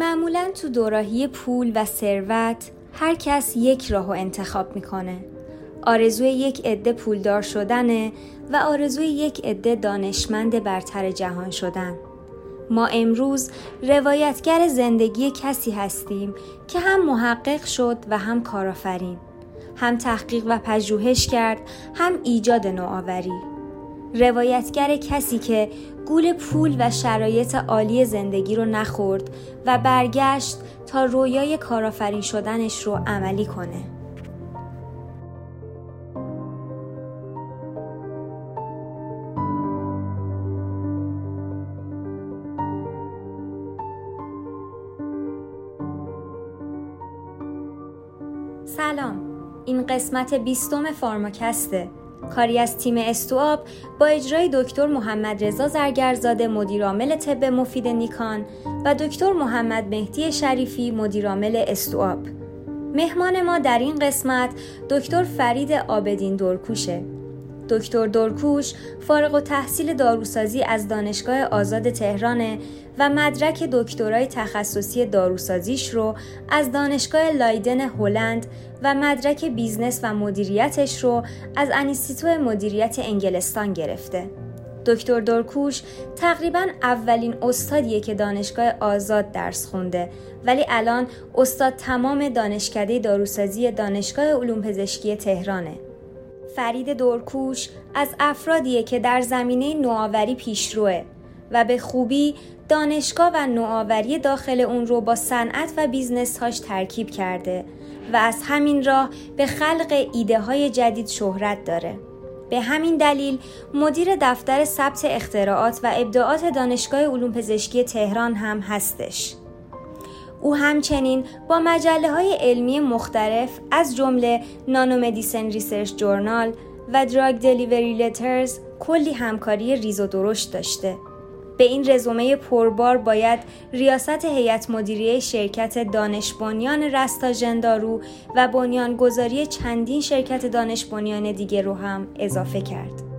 معمولا تو دوراهی پول و ثروت هر کس یک راهو انتخاب می‌کنه. آرزوی یک عده پولدار شدنه و آرزوی یک عده دانشمند برتر جهان شدن. ما امروز روایتگر زندگی کسی هستیم که هم محقق شد و هم کارآفرین. هم تحقیق و پژوهش کرد هم ایجاد نوآوری. روایتگر کسی که گول پول و شرایط عالی زندگی رو نخورد و برگشت تا رویای کارآفرین شدنش رو عملی کنه. سلام این قسمت بیستم فارماکسته کاری از تیم استواب با اجرای دکتر محمد رضا زرگرزاده مدیرعامل طب مفید نیکان و دکتر محمد مهدی شریفی مدیرعامل استواب مهمان ما در این قسمت دکتر فرید آبدین دورکوشه. دکتر دورکوش فارغ و تحصیل داروسازی از دانشگاه آزاد تهرانه و مدرک دکترای تخصصی داروسازیش رو از دانشگاه لایدن هلند و مدرک business و مدیریتش رو از انیستیتو مدیریت انگلستان گرفته. دکتر دورکوش تقریبا اولین استادیه که دانشگاه آزاد درس خونده ولی الان استاد تمام دانشکده داروسازی دانشگاه علوم پزشکی تهرانه. فرید دورکوش از افرادیه که در زمینه نوآوری پیشروه و به خوبی دانشگاه و نوآوری داخل اون رو با صنعت و business هاش ترکیب کرده و از همین راه به خلق ایده های جدید شهرت داره. به همین دلیل مدیر دفتر ثبت اختراعات و ابداعات دانشگاه علوم پزشکی تهران هم هستش. او همچنین با مجله های علمی مختلف از جمله Nanomedicine Research Journal و Drug Delivery Letters کلی همکاری ریز و درشت داشته. به این رزومه پربار باید ریاست هیئت مدیریه شرکت دانش بنیان رستا جندارو و بنیانگذاری چندین شرکت دانش بنیان دیگه رو هم اضافه کرد.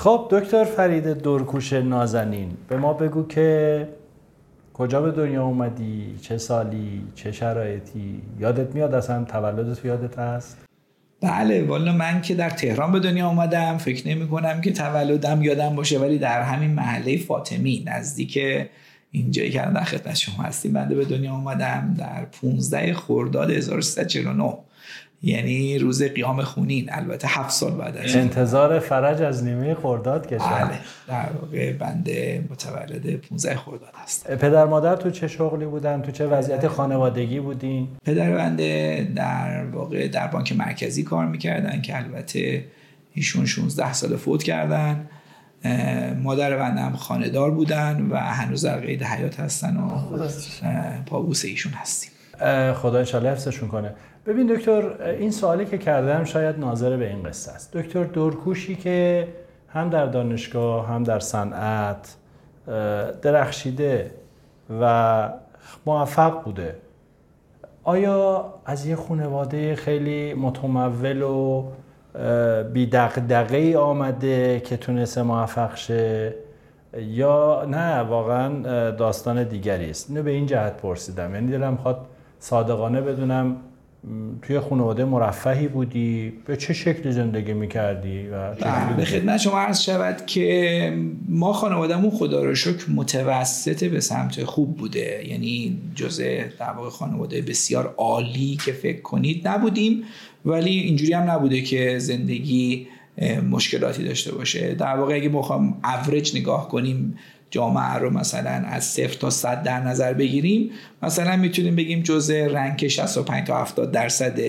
خب دکتر فرید دورکوش نازنین به ما بگو که کجا به دنیا اومدی؟ چه سالی؟ چه شرایطی؟ یادت میاد اصلا تولدت یادت هست؟ بله والا من که در تهران به دنیا اومدم فکر نمی کنم که تولدم یادم باشه ولی در همین محله فاطمی نزدیک اینجایی که در خدمت شما هستیم بنده به دنیا اومدم در 15 خرداد 1349 یعنی روز قیام خونین. البته هفت سال بعد از انتظار فرج از نیمه خرداد کشید بله. در واقع بنده متولد 15 خرداد هست. پدر مادر تو چه شغلی بودن؟ تو چه وضعیت خانوادگی بودین؟ پدر بنده در واقع در بانک مرکزی کار می‌کردن که البته ایشون 16 سال فوت کردن. مادر بنده هم خاندار بودن و هنوز در قید حیات هستن و پابوس ایشون هستیم. خدا انشالله حفظشون کنه. ببین دکتر این سوالی که کردم شاید ناظر به این قصه است. دکتر دورکوشی که هم در دانشگاه هم در صنعت درخشیده و موفق بوده. آیا از یه خانواده خیلی متمول و بی دقدقه آمده که تونسته موفق شه؟ یا نه واقعا داستان دیگری است. اینو به این جهت پرسیدم. یعنی دلم خواد صادقانه بدونم توی خانواده مرفهی بودی؟ به چه شکل زندگی می‌کردی و بله، به خدمت شما عرض شود که ما خانوادهمون خدا رو شکر متوسط به سمت خوب بوده. یعنی جزء در واقع خانواده بسیار عالی که فکر کنید نبودیم ولی اینجوری هم نبوده که زندگی مشکلاتی داشته باشه. در واقع اگه بخوام اوریج نگاه کنیم جامعه رو مثلا از صفر تا صد در نظر بگیریم مثلا می‌تونیم بگیم جزء رنگ 65 تا 70 درصد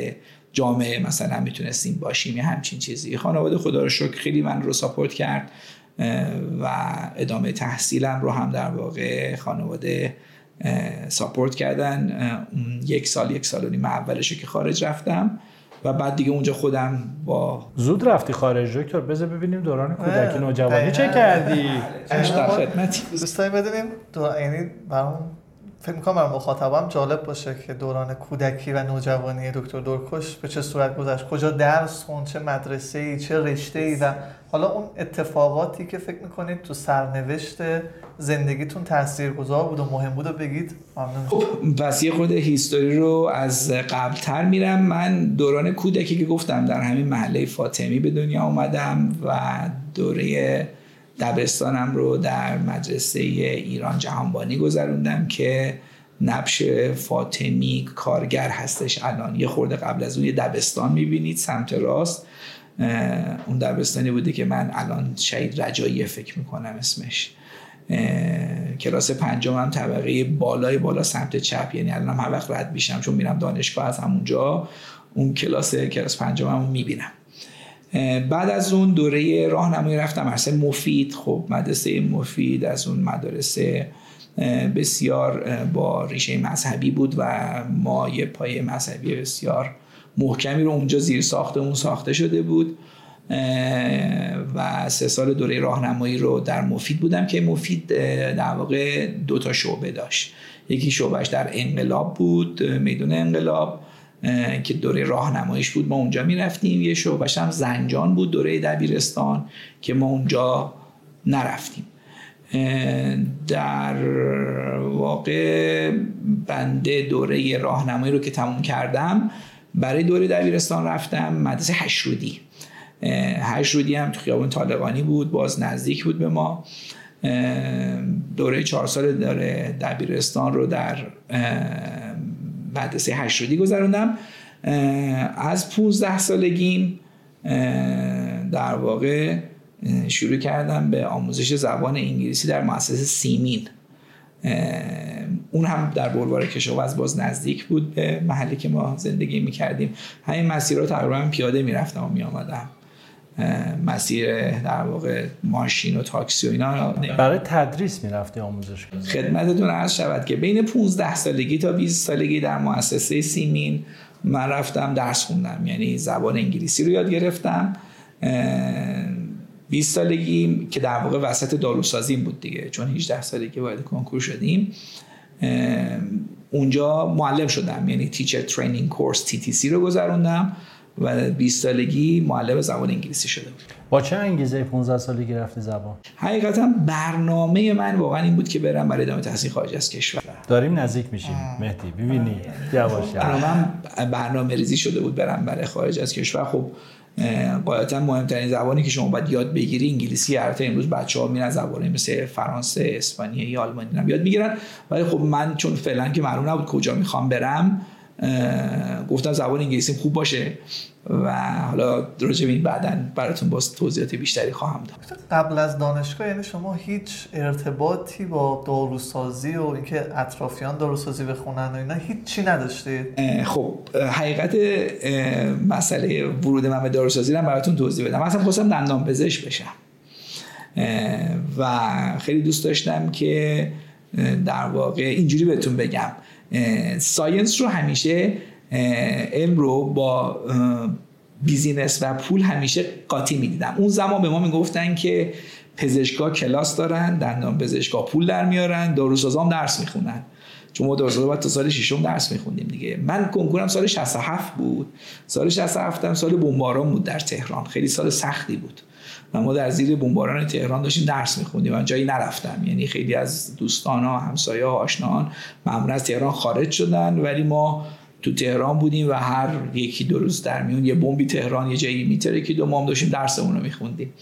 جامعه مثلا می‌تونستیم باشیم. یه همچین چیزی. خانواده خدا رو شکر خیلی من رو ساپورت کرد و ادامه تحصیلم رو هم در واقع خانواده ساپورت کردن. یک سال یک سال و نیم اولش که خارج رفتم. و بعد دیگه اونجا خودم با زود رفتی خارج دکتر. بذار ببینیم دوران کودکی نوجوانی چه کردی؟ خدمتی دوست داریم بدونیم یعنی برام فکر می‌کنم برای مخاطبم جالب باشه که دوران کودکی و نوجوانی دکتر دورکش به چه صورت گذشت کجا درس خون چه مدرسه ای چه رشته ای و حالا اون اتفاقاتی که فکر می‌کنید تو سرنوشت زندگیتون تاثیرگذار بود و مهم بود و بگید. ممنون. خب پس یه خود هیستوری رو از قبلتر میرم. من دوران کودکی که گفتم در همین محله فاطمی به دنیا اومدم و دوره دبستانم رو در مدرسه ایران جهانبانی گذروندم که نبش فاطمی کارگر هستش الان. یه خورده قبل از اون یه دبستان می‌بینید سمت راست. اون دبستانی بوده که من الان شهید رجایی فکر می‌کنم اسمش. کلاس پنجم هم طبقه بالای بالا سمت چپ. یعنی الان هر وقت رد میشم چون میرم دانشگاه از همونجا اون کلاس کلاس پنجم هم می‌بینم. بعد از اون دوره راهنمایی رفتم مدرسه مفید. خب مدرسه مفید از اون مدرسه بسیار با ریشه مذهبی بود و ما یه پای مذهبی بسیار محکمی رو اونجا زیر ساختمون ساخته شده بود. و سه سال دوره راهنمایی رو در مفید بودم که مفید در واقع دو تا شعبه داشت. یکی شعبهش در انقلاب بود میدون انقلاب. که دوره راهنماییش بود ما اونجا می‌رفتیم یه شعبهش هم زنجان بود دوره دبیرستان که ما اونجا نرفتیم. در واقع بنده دوره راهنمایی رو که تموم کردم برای دوره دبیرستان رفتم مدرسه هشرودی. هشرودی هم تو خیابون طالقانی بود باز نزدیک بود به ما. دوره چهار سال داره دبیرستان رو در مدرسه هشتادی گذروندم. از 15 سالگیم در واقع شروع کردم به آموزش زبان انگلیسی در مؤسسه سیمین. اون هم در بلوار کشاورز باز نزدیک بود به محلی که ما زندگی می‌کردیم. همین مسیر رو تقریبا پیاده می‌رفتم و میآمدم. مسیر در واقع ماشین و تاکسی و اینا. برای تدریس می‌رفتی آموزش خدمتتون عرض شود که بین 15 سالگی تا 20 سالگی در مؤسسه سیمین من رفتم درس خوندم. یعنی زبان انگلیسی رو یاد گرفتم. 20 سالگی که در واقع وسط داروسازیم بود دیگه. چون 18 سالگی وارد کنکور شدیم. اونجا معلم شدم. یعنی تیچر ترینینگ کورس تی رو گذروندم. و 20 سالگی معلم زبان انگلیسی شده بود. با چه انگیزه 15 سالگی رفتی زبان؟ حقیقتا برنامه من واقعا این بود که برم برای ادامه تحصیل خارج از کشور. داریم نزدیک میشیم مهدی. ببینی. یواش برنامه برنامه ریزی شده بود برم برای خارج از کشور. خب قاعدتا مهمترین زبانی که شما باید یاد بگیری انگلیسی. البته امروز بچه ها میرن زبانی مثل فرانسه اسپانیایی یا آلمانی هم یاد می‌گیرن. ولی خب من چون فعلا که معلوم نبود کجا می‌خوام برم گفتم زبان انگلیسی خوب باشه و حالا راجع این بعدا براتون باز توضیحات بیشتری خواهم داد. قبل از دانشگاه یعنی شما هیچ ارتباطی با داروسازی و اینکه اطرافیان داروسازی بخونن و اینا هیچی نداشتید خب حقیقت مسئله ورود من به داروسازی رو براتون توضیح بدم. اصلا خواستم دندان پزشک بشم. و خیلی دوست داشتم که در واقع اینجوری بهتون بگم. science رو همیشه علم رو با business و پول همیشه قاطی می‌دیدم. اون زمان به ما می‌گفتن که پزشکا کلاس دارن دندان پزشکا پول در میارن داروسازا هم درس می‌خونن. چون ما داروسازا باید تا سال ششم درس میخوندیم دیگه. من کنکورم سال 67 بود. سال 67 هم سال بمباران بود در تهران. خیلی سال سختی بود. و ما در زیر بمباران تهران داشتیم درس میخوندیم من جایی نرفتم. یعنی خیلی از دوستان ها همسایه ها آشنان معمولا از تهران خارج شدن. ولی ما تو تهران بودیم و هر یکی دو روز در میون یه بمبی تهران یه جایی میتره دو ما هم داشتیم درسمون رو میخوندیم.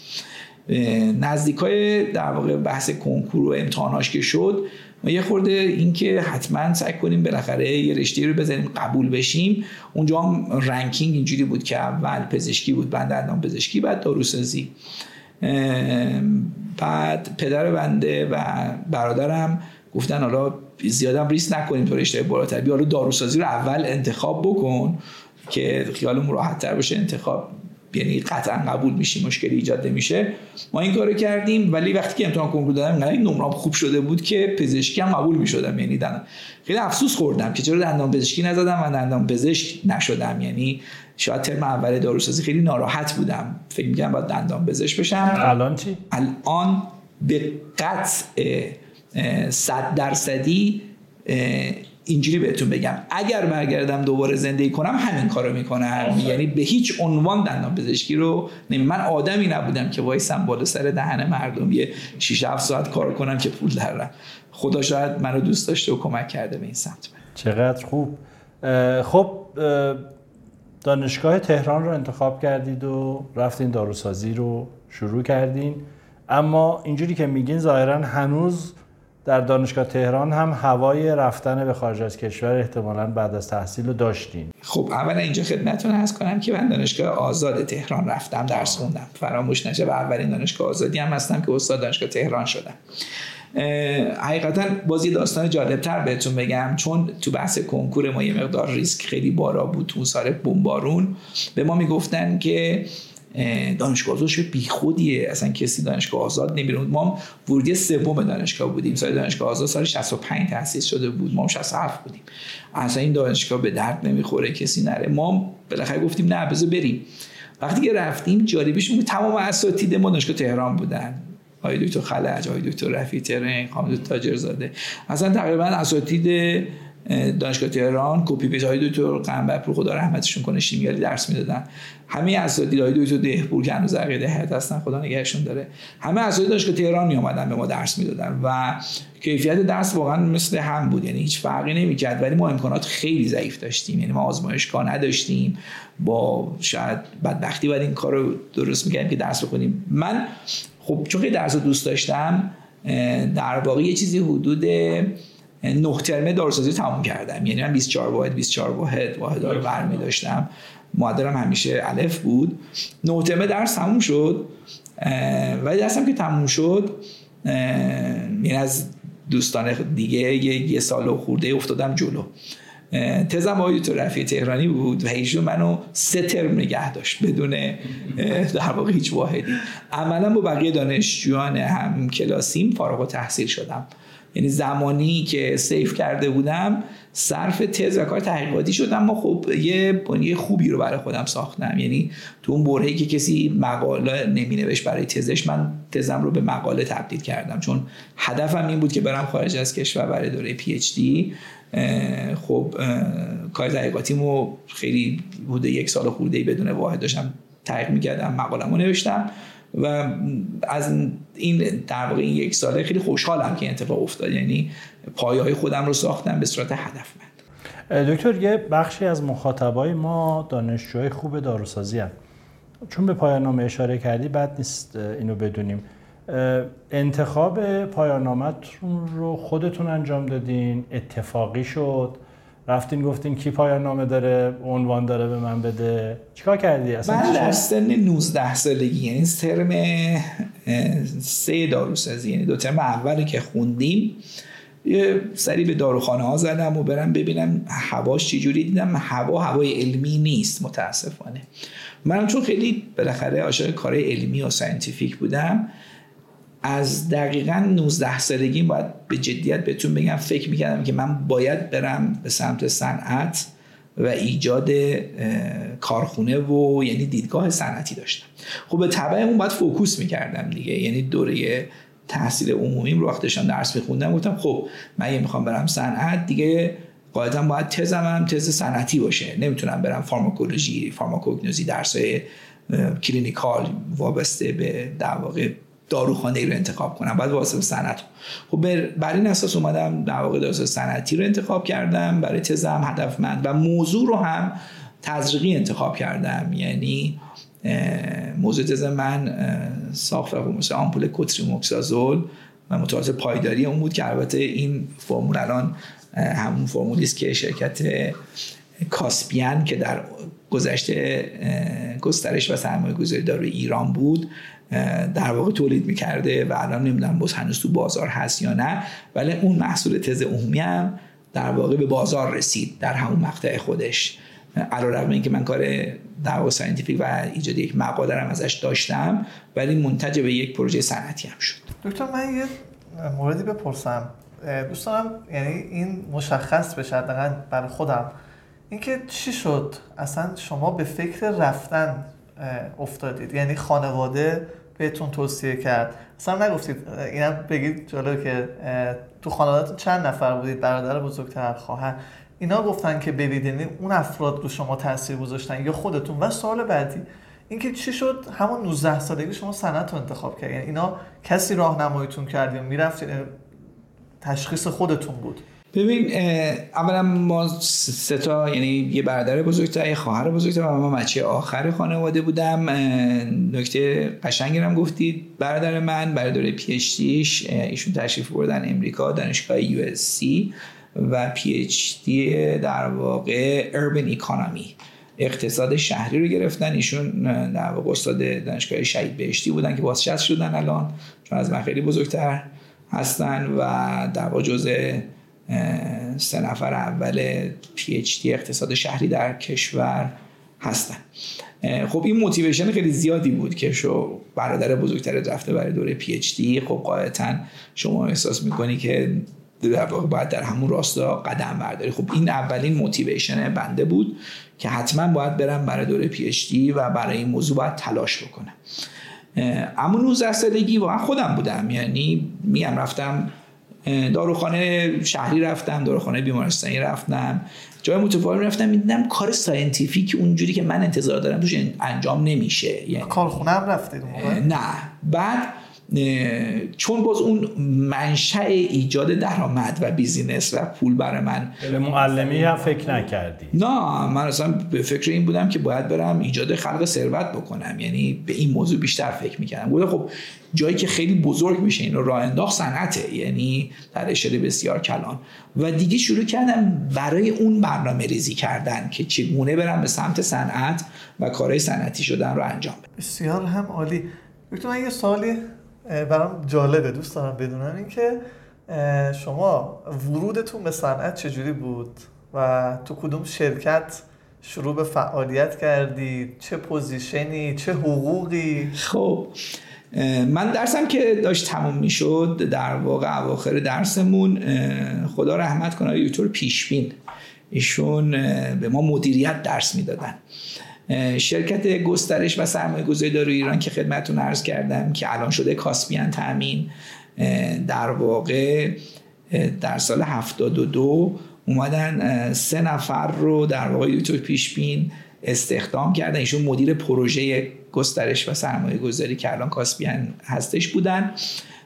نزدیک های در واقع بحث کنکور و امتحاناش که شد ما یه خورده اینکه حتما سعی کنیم بالاخره یه رشته رو بزنیم قبول بشیم. اونجا هم رنکینگ اینجوری بود که اول پزشکی بود بعد دندان پزشکی بعد داروسازی. بعد پدر بنده و برادرم گفتن حالا زیادم ریس نکنیم تو رشته بالاتر. بیا حالا داروسازی رو اول انتخاب بکن که خیالمون راحت تر باشه انتخاب یعنی قطعا قبول میشی مشکلی ایجاد نمیشه. ما این کارو کردیم ولی وقتی که امتحان کنکور دادم این نمرم خوب شده بود که پزشکی هم قبول می‌شدم. یعنی دندان خیلی افسوس خوردم که چرا دندان پزشکی نزدم و دندان پزشک نشدم. یعنی شاید ترم اول داروسازی خیلی ناراحت بودم. فکر می‌کنم باید دندان پزشک بشم. الان چی؟ الان به قطع صد درصدی اینجوری بهتون بگم. اگر برگردم دوباره زندگی کنم همین کارو می‌کنم. یعنی به هیچ عنوان دندان پزشکی رو نمی من آدمی نبودم که وایسم بالا سر دهن مردم یه 6 7 ساعت کار کنم که پول درم خدا شاید منو دوست داشته و کمک کرده به این سمت چقدر خوب. خب دانشگاه تهران رو انتخاب کردید و رفتین داروسازی رو شروع کردین. اما اینجوری که میگین ظاهرا هنوز در دانشگاه تهران هم هوای رفتن به خارج از کشور احتمالا بعد از تحصیل رو داشتین خب اولا اینجا خدمتتون هست کنم که من دانشگاه آزاد تهران رفتم درس خوندم. فراموش نشه و اولین دانشگاه آزادی هم هستم که استاد دانشگاه تهران شدم. حقیقتا بازی داستان جالبتر بهتون بگم چون تو بحث کنکور ما یه مقدار ریسک خیلی بالا بود تو سال بمبارون. به ما می‌گفتن که دانشگاه آزاد شد. بیخودیه. اصلا کسی دانشگاه آزاد نمیره ما ورودی سوم دانشگاه بودیم. سال دانشگاه آزاد سال 65 تاسیس شده بود. ما 67 بودیم. اصلا این دانشگاه به درد نمی‌خوره. کسی نره. ما بالاخره گفتیم نه بذار بریم. وقتی که رفتیم جالبش بود تمام اساتید ما دانشگاه تهران بودن. آقای دکتر خلج آقای دکتر رفیع ترین خانم تاجرزاده. اصلا تقریبا اساتید دانشگاه تهران کپی پیش های دکتر قنبر خدا رحمتشون کنه شیمیایی درس می‌دادن. همه اساتید های دکتر دهپور که هنوز عقیده حیات هستن خدا نگهشون داره. همه اساتید دانشگاه تهران می اومدن به ما درس می‌دادن و کیفیت درس واقعا مثل هم بود. یعنی هیچ فرقی نمی‌کرد ولی ما امکانات خیلی ضعیف داشتیم. یعنی ما آزمایشگاه نداشتیم. با شاید بدبختی باید این کار رو درست می‌کردیم که درس بخونیم. من خب چون درس دوست داشتم در واقع یه چیزی حدود نه ترمه داروسازی تموم کردم. یعنی من 24 واحد 24 واحد واحد رو برمی داشتم. معدلم همیشه الف بود. نه ترمه درس تموم شد. ولی درسم که تموم شد یعنی از دوستان دیگه یه سال و خورده افتادم جلو. تزم آقای تو رفیع تهرانی بود و ایشون منو سه ترم نگه داشت بدون در واقع هیچ واحدی. عملا با بقیه دانشجویان هم کلاسیم فارغ و تحصیل شدم. یعنی زمانی که سیف کرده بودم صرف تز و کار تحقیقاتی شدم. ما خب یه بنیه خوبی رو برای خودم ساختم. یعنی تو اون برهی که کسی مقاله نمی نوشت برای تزش من تزم رو به مقاله تبدیل کردم. چون هدفم این بود که برم خارج از کشور برای دوره پی اچ دی خب کار تحقیقاتیمو خیلی بوده یک سال خورده بدون واحد داشتم تحقیق می‌کردم مقالمو نوشتم. و از این در واقع این یک ساله خیلی خوشحالم که اتفاق افتاد. یعنی پایه های خودم رو ساختم به صورت هدفمند. دکتر یه بخشی از مخاطبای ما دانشجوهای خوب داروسازی هم. چون به پایان نامه اشاره کردی بعد نیست اینو بدونیم. انتخاب پایان رو خودتون انجام دادین اتفاقی شد. رفتین گفتین کی پایان نامه داره؟ عنوان داره به من بده. چیکار کردی اصلا؟ من در سن 19 سالگی یعنی ترم سه داروسازی یعنی دو ترم اولی که خوندیم. یه سری به داروخانه ها زدم و برم ببینم هواش چجوری دیدم. هوا هوای علمی نیست متاسفانه. منم چون خیلی بالاخره عاشق کار علمی و scientific بودم از دقیقا 19 سالگی باید به جدیت بهتون بگم فکر می‌کردم که من باید برم به سمت صنعت و ایجاد کارخونه و یعنی دیدگاه صنعتی داشتم. خب به طبع اون باید focus می‌کردم دیگه. یعنی دوره تحصیل عمومیم رو وقتشان درس میخوندم گفتم خب من یه می‌خوام برم صنعت دیگه قاعدتا باید تزم هم تز صنعتی باشه. نمی‌تونم برم فارماکولوژی فارماکوگنوزی درس clinical وابسته به در واقع داروخانه ای رو انتخاب کنم بعد واسه صنعت. خب بر این اساس اومدم در واقع داروسازی صنعتی رو انتخاب کردم برای تزم هدفمند و موضوع رو هم تزریقی انتخاب کردم. یعنی موضوع تز من ساخت و مثل آمپول کوتریموکسازول و متوسط پایداری اون بود که البته این فرمول الان همون فرمولی است که شرکت کاسپیان که در گذشته گسترش و سرمایه گذاری داروی ایران بود در واقع تولید می‌کرده و الان نمی‌دونم باز هنوز تو بازار هست یا نه ولی اون محصول تز عمومی هم در واقع به بازار رسید در همون مقطع خودش. علیرغم اینکه من کار در واقع scientific و ایجاد یک مقاله هم ازش داشتم ولی منتج به یک پروژه صنعتی هم شد. دکتر من یه موردی بپرسم. دوست دارم یعنی این مشخص بشه حداقل برای خودم. اینکه چی شد؟ اصلا شما به فکر رفتن افتادید؟ یعنی خانواده بهتون توصیه کرد. اصلا نگفتید اینم بگید جالب که تو خانوادهتون چند نفر بودید؟ برادر بزرگتر خواهر؟ اینا گفتن که ببینید اون افراد رو شما تاثیر گذاشتن یا خودتون. و سوال بعدی اینکه چی شد؟ همون 19 سالگی شما سنت رو انتخاب کردید یعنی اینا کسی راهنماییتون کرد یا می‌رفتید تشخیص خودتون بود. ببین اولا ما سه تا یعنی یه برادر بزرگتر یه خواهر بزرگتر و من بچه آخر خانواده بودم. نکته قشنگی هم گفتید. برادر من PhD ایشون تشریف بردن امریکا دانشگاه U و PhD در واقع urban economy اقتصاد شهری رو گرفتن. ایشون در واقع استاد دانشگاه شهید بهشتی بودن که بازنشسته شدن الان چون از من خیلی بزرگتر هستن و در واقع سه نفر اول PhD اقتصاد شهری در کشور هستن. خب این motivation خیلی زیادی بود که شما برادر بزرگتر رفته برای دوره PhD خب قاعدتا شما احساس می‌کنی که در واقع باید در همون راستا قدم برداری. خب این اولین motivation بنده بود که حتما باید برم برای دوره PhD و برای این موضوع باید تلاش بکنم. اما 19 سالگی واقعا خودم بودم. یعنی میم رفتم داروخانه شهری رفتم داروخانه بیمارستانی رفتم جای متفاوت رفتم می‌دیدم کار scientific اونجوری که من انتظار دارم توش انجام نمیشه. یعنی کارخونه هم رفتید نه. بعد چون باز اون منشأ ایجاد درآمد و business و پول برای من معلمی هم فکر نکردی؟ نه من اصلا به فکر این بودم که باید برم ایجاد خلق ثروت بکنم. یعنی به این موضوع بیشتر فکر می‌کردم. بوده خب جایی که خیلی بزرگ میشه این رو راه انداخت صنعته یعنی در اشل بسیار کلان. و دیگه شروع کردم برای اون برنامه ریزی کردن که چگونه برم به سمت صنعت و کارهای صنعتی شدن رو انجام بدم. بسیار هم عالی. دکتر من یه سوالی برام جالبه دوست دارم بدونم اینکه شما ورودتون به صنعت چجوری بود؟ و تو کدوم شرکت شروع به فعالیت کردی؟ چه پوزیشنی؟ چه حقوقی؟ خب من درسم که داشت تموم می‌شد در واقع اواخر درسمون خدا رحمت کنه یوتور پیشبین. ایشون به ما مدیریت درس می‌دادن. شرکت گسترش و سرمایه گذاری دارو ایران که خدمتون عرض کردم که الان شده کاسپیان تامین در واقع در سال 72 اومدن سه نفر رو در واقع یوتیوب پیش بین استخدام کردن. ایشون مدیر پروژه گسترش و سرمایه گذاری که الان کاسپیان هستش بودن.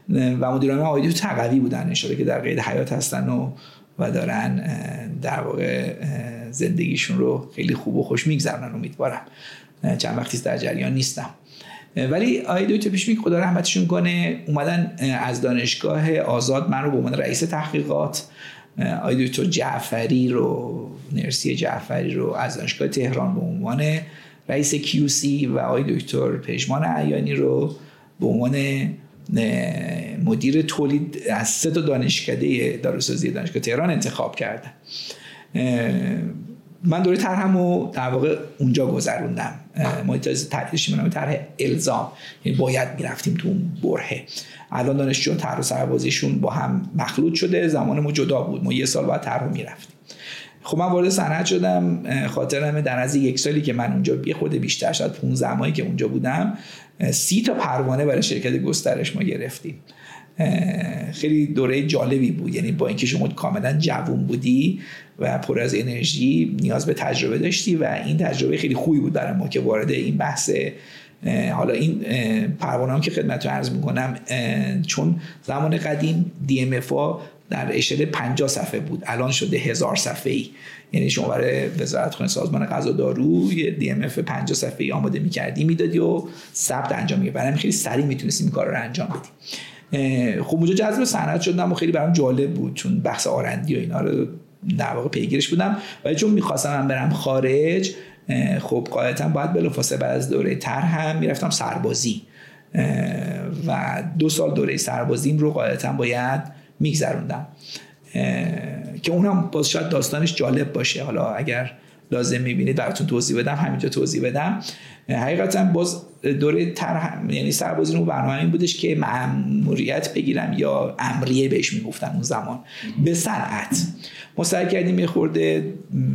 و مدیران آقای تقوی بودن. اشاره که در قید حیات هستن و و دارن در واقع زندگیشون رو خیلی خوب و خوش میگذرونن امیدوارم. چند وقتی در جریان نیستم. ولی آقای دکتر پیشمیک خدا رحمتشون کنه اومدن از دانشگاه آزاد من رو به عنوان رئیس تحقیقات آقای دکتر جعفری رو نرسی جعفری رو از دانشگاه تهران به عنوان رئیس کیوسی و آقای دکتر پژمان عیانی رو به عنوان مدیر تولید از سه تا دانشکده داروسازی دانشگاه تهران انتخاب کردم من دوره طرحم رو در واقع اونجا گذروندم. ما تعریفش می‌کنم طرح الزام. یعنی باید می‌رفتیم تو اون برهه. الان دانشجو طرح و سربازیشون با هم مخلوط شده. زمان ما جدا بود. ما یه سال بعد طرح می‌رفتیم. خب من وارد صنعت شدم. خاطرمه در از یک سالی که من اونجا یه خود بیشتر شد 15 ماهی که اونجا بودم سی تا پروانه برای شرکت گسترش ما گرفتیم. خیلی دوره جالبی بود. یعنی با اینکه شما کاملا جوون بودی و پر از انرژی نیاز به تجربه داشتی و این تجربه خیلی خوبی بود برای ما که وارد این بحث حالا این پروانه که خدمت رو عرض می‌کنم چون زمان قدیم DMFA در اشل 50 صفحه بود. الان شده هزار صفحه ای یعنی شما برای وزارت خونه سازمان غذا دارو یه اف 50 صفحه‌ای آماده می‌کردی می‌دادی و ثبت انجام می‌گرفت برای خیلی سریع می‌تونستیم کار رو انجام بدیم. خب اونجا جذب صنعت شدم و خیلی برام جالب بود چون بحث آرندی و اینا رو در واقع پیگیرش بودم. ولی چون می‌خواستم من برم خارج خب قاعدتا باید بلافاصله بعد از دوره طرح هم می‌رفتم سربازی. و دو سال دوره سربازیم رو قاعدتا باید میگذروندم. که اونم باز شاید داستانش جالب باشه. حالا اگر لازم می‌بینید براتون توضیح بدم همینجا توضیح بدم. حقیقتا باز دوره تر یعنی سربازی رو برنامه این بودش که مأموریت بگیرم یا امریه بهش می‌گفتن اون زمان. به صنعت. ما سعی کردیم یه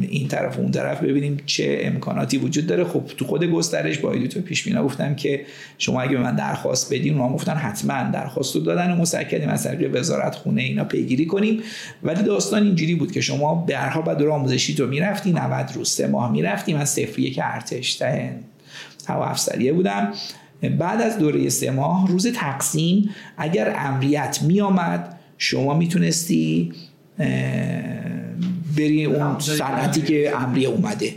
این طرف و اون طرف ببینیم چه امکاناتی وجود داره. خب تو خود گسترش با تو پیش بینا گفتم که شما اگه به من درخواست بدین ما گفتن حتما درخواست رو دادن و ما سعی کردیم از طریق وزارت خونه اینا پیگیری کنیم. ولی داستان اینجوری بود که شما به هر حال بعد آموزشی تو می‌رفتی 90 روز سه ماه می‌رفتی من صفر یک ارتش هوا افسریه بودم. بعد از دوره سه ماه روز تقسیم اگر امریت میآمد شما می‌تونستی بری اون صنعتی که امریه اومده.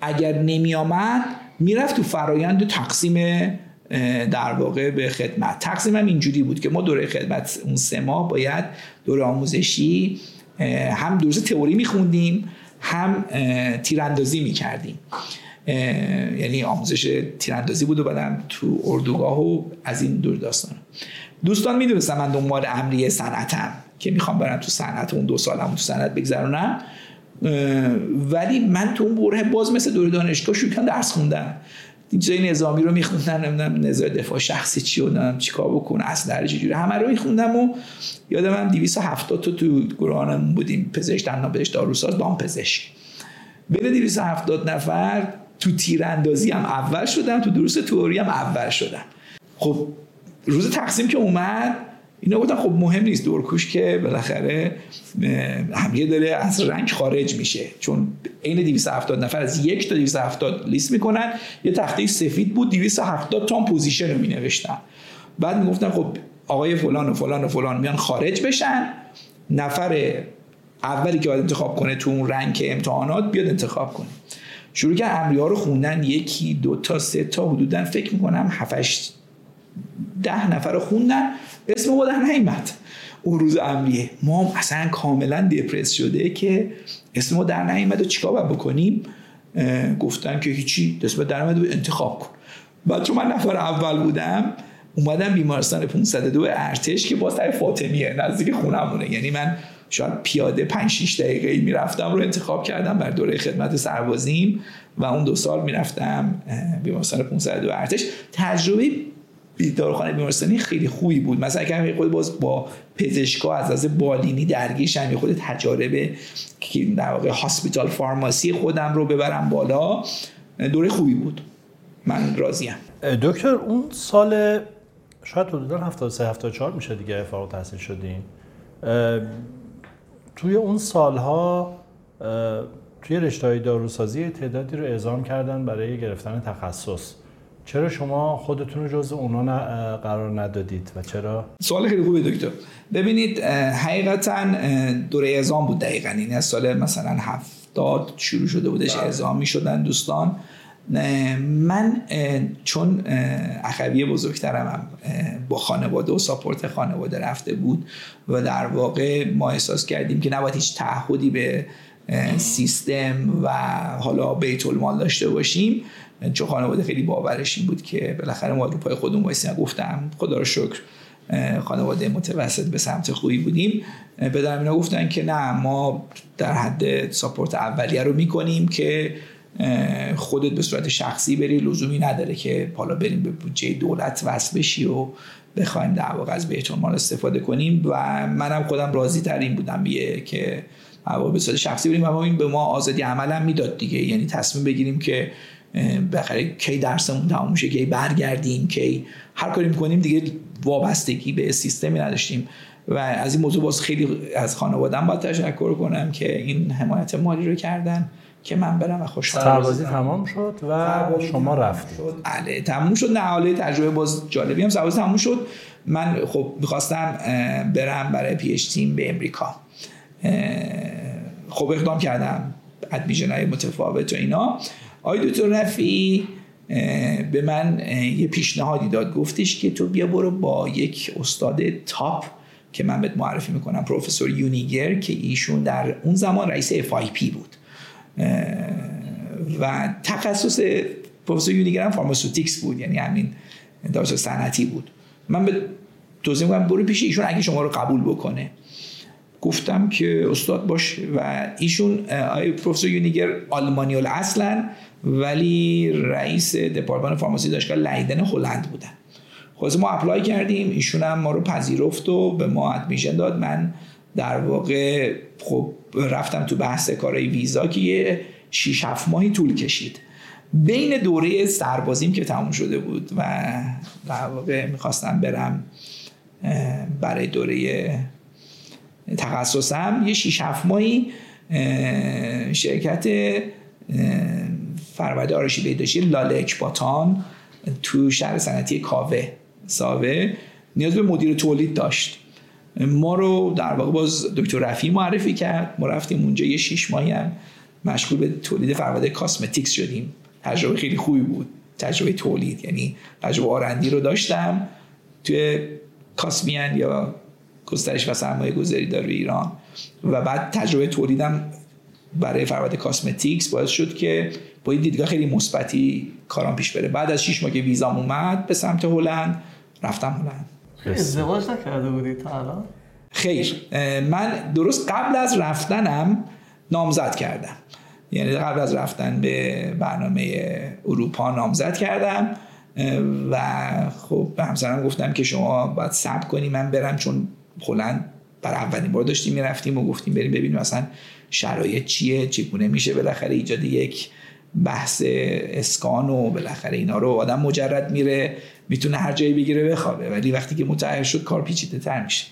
اگر نمی آمد می‌رفت تو فرایند تقسیم در واقع به خدمت. تقسیم هم اینجوری بود که ما دوره خدمت اون سه ماه باید دوره آموزشی هم درس تئوری میخوندیم هم تیراندازی می‌کردیم. یعنی آموزش تیراندازی بود و بعدم تو اردوگاه و از این دور داستان. دوستان می‌دونستم من دنبال امریه صنعتم که می‌خوام برم تو صنعت اون دو سالم تو صنعت بگذرونم. ولی من تو اون بره باز مثل دور دانشگاه شروع کردم درس خوندم. جای نظامی رو میخوندم نمی‌دونم نظام دفاع شخصی چی و نمی‌دونم چیکار بکن اصل چجوری همه رو میخوندم و یادم من 270 تا تو گروهانمون بودیم پزشک دندان پزشک داروساز دام پزشک بین 270 نفر تو تیراندازی هم اول شدم تو دروس تئوری هم اول شدم. خب روز تقسیم که اومد اینا گفتن خب مهم نیست درکوش که بالاخره همیه داره از رنگ خارج میشه. چون عین 270 نفر از یک تا 270 لیست می‌کنن. یه تخته سفید بود 270 تا position رو مینوشتن. بعد می‌گفتن خب آقای فلان و فلان و فلان میان خارج بشن. نفر اولی که باید انتخاب کنه تو اون رنگ امتحانات بیاد انتخاب کنه. شروع که امریه رو خوندن یکی دو تا سه تا حدودا فکر می‌کنم هفتش ده نفر رو خوندن. اسم ما در نیمد اون روز امریه ما اصلا کاملا دپرس شده که اسم ما در نیمد و چیکار باید بکنیم؟ گفتن که هیچی. اسم در نیمد انتخاب کن. بعد چون من نفر اول بودم اومدم بیمارستان 502 ارتش که باز سر فاطمیه. نزدیک خونمونه. یعنی من شاید پیاده 5 6 دقیقه می‌رفتم رو انتخاب کردم بر دوره خدمت سربازیم و اون دو سال می‌رفتم بیمارستان 502 ارتش. تجربه داروخانه بیمارستانی خیلی خوبی بود. مثلا اگر خود باز با پزشکا از از بالینی درگیرشم خود تجارب که در واقع هاسپیتال فارماسی خودم رو ببرم بالا دوره خوبی بود. من راضیم. دکتر اون سال شاید حدودا 73 74 میشه دیگه فارغ تحصیل شدین توی اون سالها توی رشته های داروسازی تعدادی رو اعزام کردن برای گرفتن تخصص. چرا شما خودتون رو جز اونا قرار ندادید و چرا؟ سوال خیلی خوبه دکتر. ببینید حقیقتا دوره اعزام بود دقیقا. این از سال مثلا هفتاد شروع شده بودش بله. اعزام می شدن دوستان. من چون اخوی بزرگترم هم با خانواده و ساپورت خانواده رفته بود و در واقع ما احساس کردیم که نباید هیچ تعهدی به سیستم و حالا بیت المال داشته باشیم. چون خانواده خیلی باورش این بود که بالاخره ما رو پای خودمون وایسیم گفتم خدا رو شکر خانواده متوسط به سمت خوبی بودیم. به اینا گفتن که نه ما در حد ساپورت اولیه رو می‌کنیم که خودت به صورت شخصی بری لزومی نداره که حالا بریم به بودجه دولت وصل بشی و بخوایم در واقع از بیت مال استفاده کنیم. و منم خودم راضی تر این بودم بیه که به صورت شخصی بریم. و این به ما آزادی عملا می‌داد دیگه. یعنی تصمیم بگیریم که بخره کی درسمون تموم میشه کی برگردیم کی هر کاری می‌کنیم دیگه وابستگی به سیستمی نداشتیم. و از این موضوع باز خیلی از خانوادم باید تشکر کنم که این حمایت مالی رو کردن. که من برم و خوش سربازی تمام شد و شما رفتید. بله تموم شد. نه حاله تجربه باز جالبی هم سربازی تموم شد. من خب می‌خواستم برم برای PhD ام به امریکا. خب اقدام کردم. admission های متفاوت و اینا. آقای دکتر رفیعی به من یه پیشنهادی داد. گفتش که تو بیا برو با یک استاد top که من بهت معرفی می‌کنم پروفسور یونگینگر که ایشون در اون زمان رئیس FIP بود. و تخصص پروفسور یونگینگر هم pharmaceutics بود یعنی همین داروسازی صنعتی بود. من بهت توصیه می‌کنم برو پیش ایشون اگه شما رو قبول بکنه. گفتم که استاد باش و ایشون آقای پروفسور یونگینگر آلمانی اصلا ولی رئیس دپارتمان pharmacy دانشگاه لیدن هلند بودن. خلاص ما apply کردیم ایشون هم ما رو پذیرفت و به ما admission داد. من در واقع خب رفتم تو بحث کارهای ویزا که یه 6 7 ماهی طول کشید. بین دوره سربازیم که تموم شده بود و در واقع می‌خواستم برم برای دوره تخصصم یه 6 7 ماهی شرکت فرود آرشی بهداشتی لاله اکباتان تو شهر صنعتی کاوه ساوه نیاز به مدیر تولید داشت. ما رو در واقع باز دکتر رفی معرفی کرد. ما رفتیم اونجا یه شیش ماهی هم مشغول به تولید فرآورده کاسمتیکس شدیم. تجربه خیلی خوبی بود. تجربه تولید یعنی تجربه آرندی رو داشتم. توی کاسمیان یا گسترش و سرمایه گذاری داره ایران. و بعد تجربه تولیدم برای فرآورده کاسمتیکس باعث شد که با این دیدگاه خیلی مثبتی کارام پیش بره. بعد از 6 ماه که ویزام اومد به سمت هلند رفتم هلند. ازدواج نکرده بودی تا الان؟ خیر. من درست قبل از رفتنم نامزد کردم. یعنی قبل از رفتن به برنامه اروپا نامزد کردم. و خب به همسرم گفتم که شما باید صبر کنی من برم چون هلند بر اولین بار داشتیم می‌رفتیم و گفتیم بریم ببینیم مثلا شرایط چیه چگونه میشه بالاخره ایجاد یک بحث اسکان و بالاخره اینا رو آدم مجرد میره. می‌تونه هر جایی بگیره بخوابه. ولی وقتی که متعهد شد کار پیچیده تر میشه.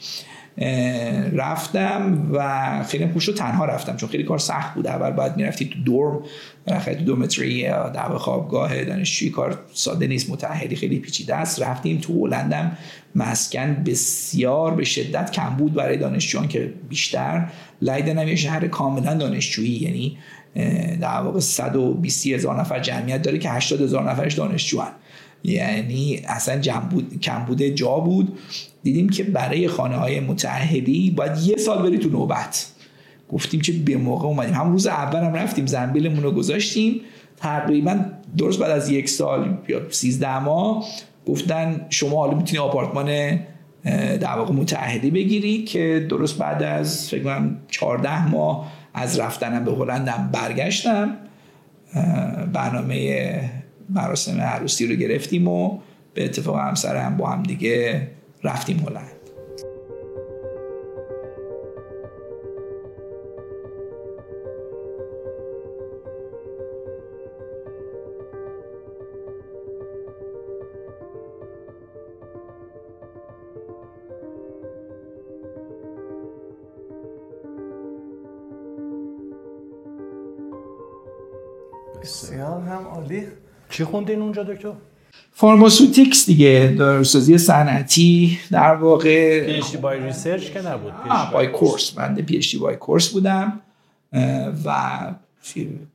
رفتم و خیلی خوش رو تنها رفتم چون خیلی کار سخت بود. اول باید می‌رفتی تو دورم بالاخره تو دومتری در خوابگاه دانشجویی کار ساده نیست متحدی خیلی پیچیده است. رفتیم تو هلندم. مسکن بسیار به شدت کم بود برای دانشجویان که بیشتر. لیدن هم یه شهر کاملا دانشجویی یعنی در واقع 120 هزار نفر جمعیت داره که 80 هزار نفرش دانشجوان. یعنی اصلا بود کم بوده جا بود. دیدیم که برای خانه های متعهدی باید یه سال بری تو نوبت. گفتیم که به موقع اومدیم. هم روز اول هم رفتیم زنبیلمون رو گذاشتیم. تقریبا درست بعد از یک سال یا 13 ماه گفتن شما حالا می‌تونی آپارتمان در واقع متعهدی بگیری که درست بعد از فکر کنم 14 ماه از رفتنم به هلندم برگشتم. برنامه مراسم عروسی رو گرفتیم و به اتفاق همسرم با هم دیگه رفتیم هلند. چی خوندین اونجا دکتر؟ pharmaceutics دیگه داروسازی صنعتی در واقع. PhD by research که نبود by course من PhD by course بودم و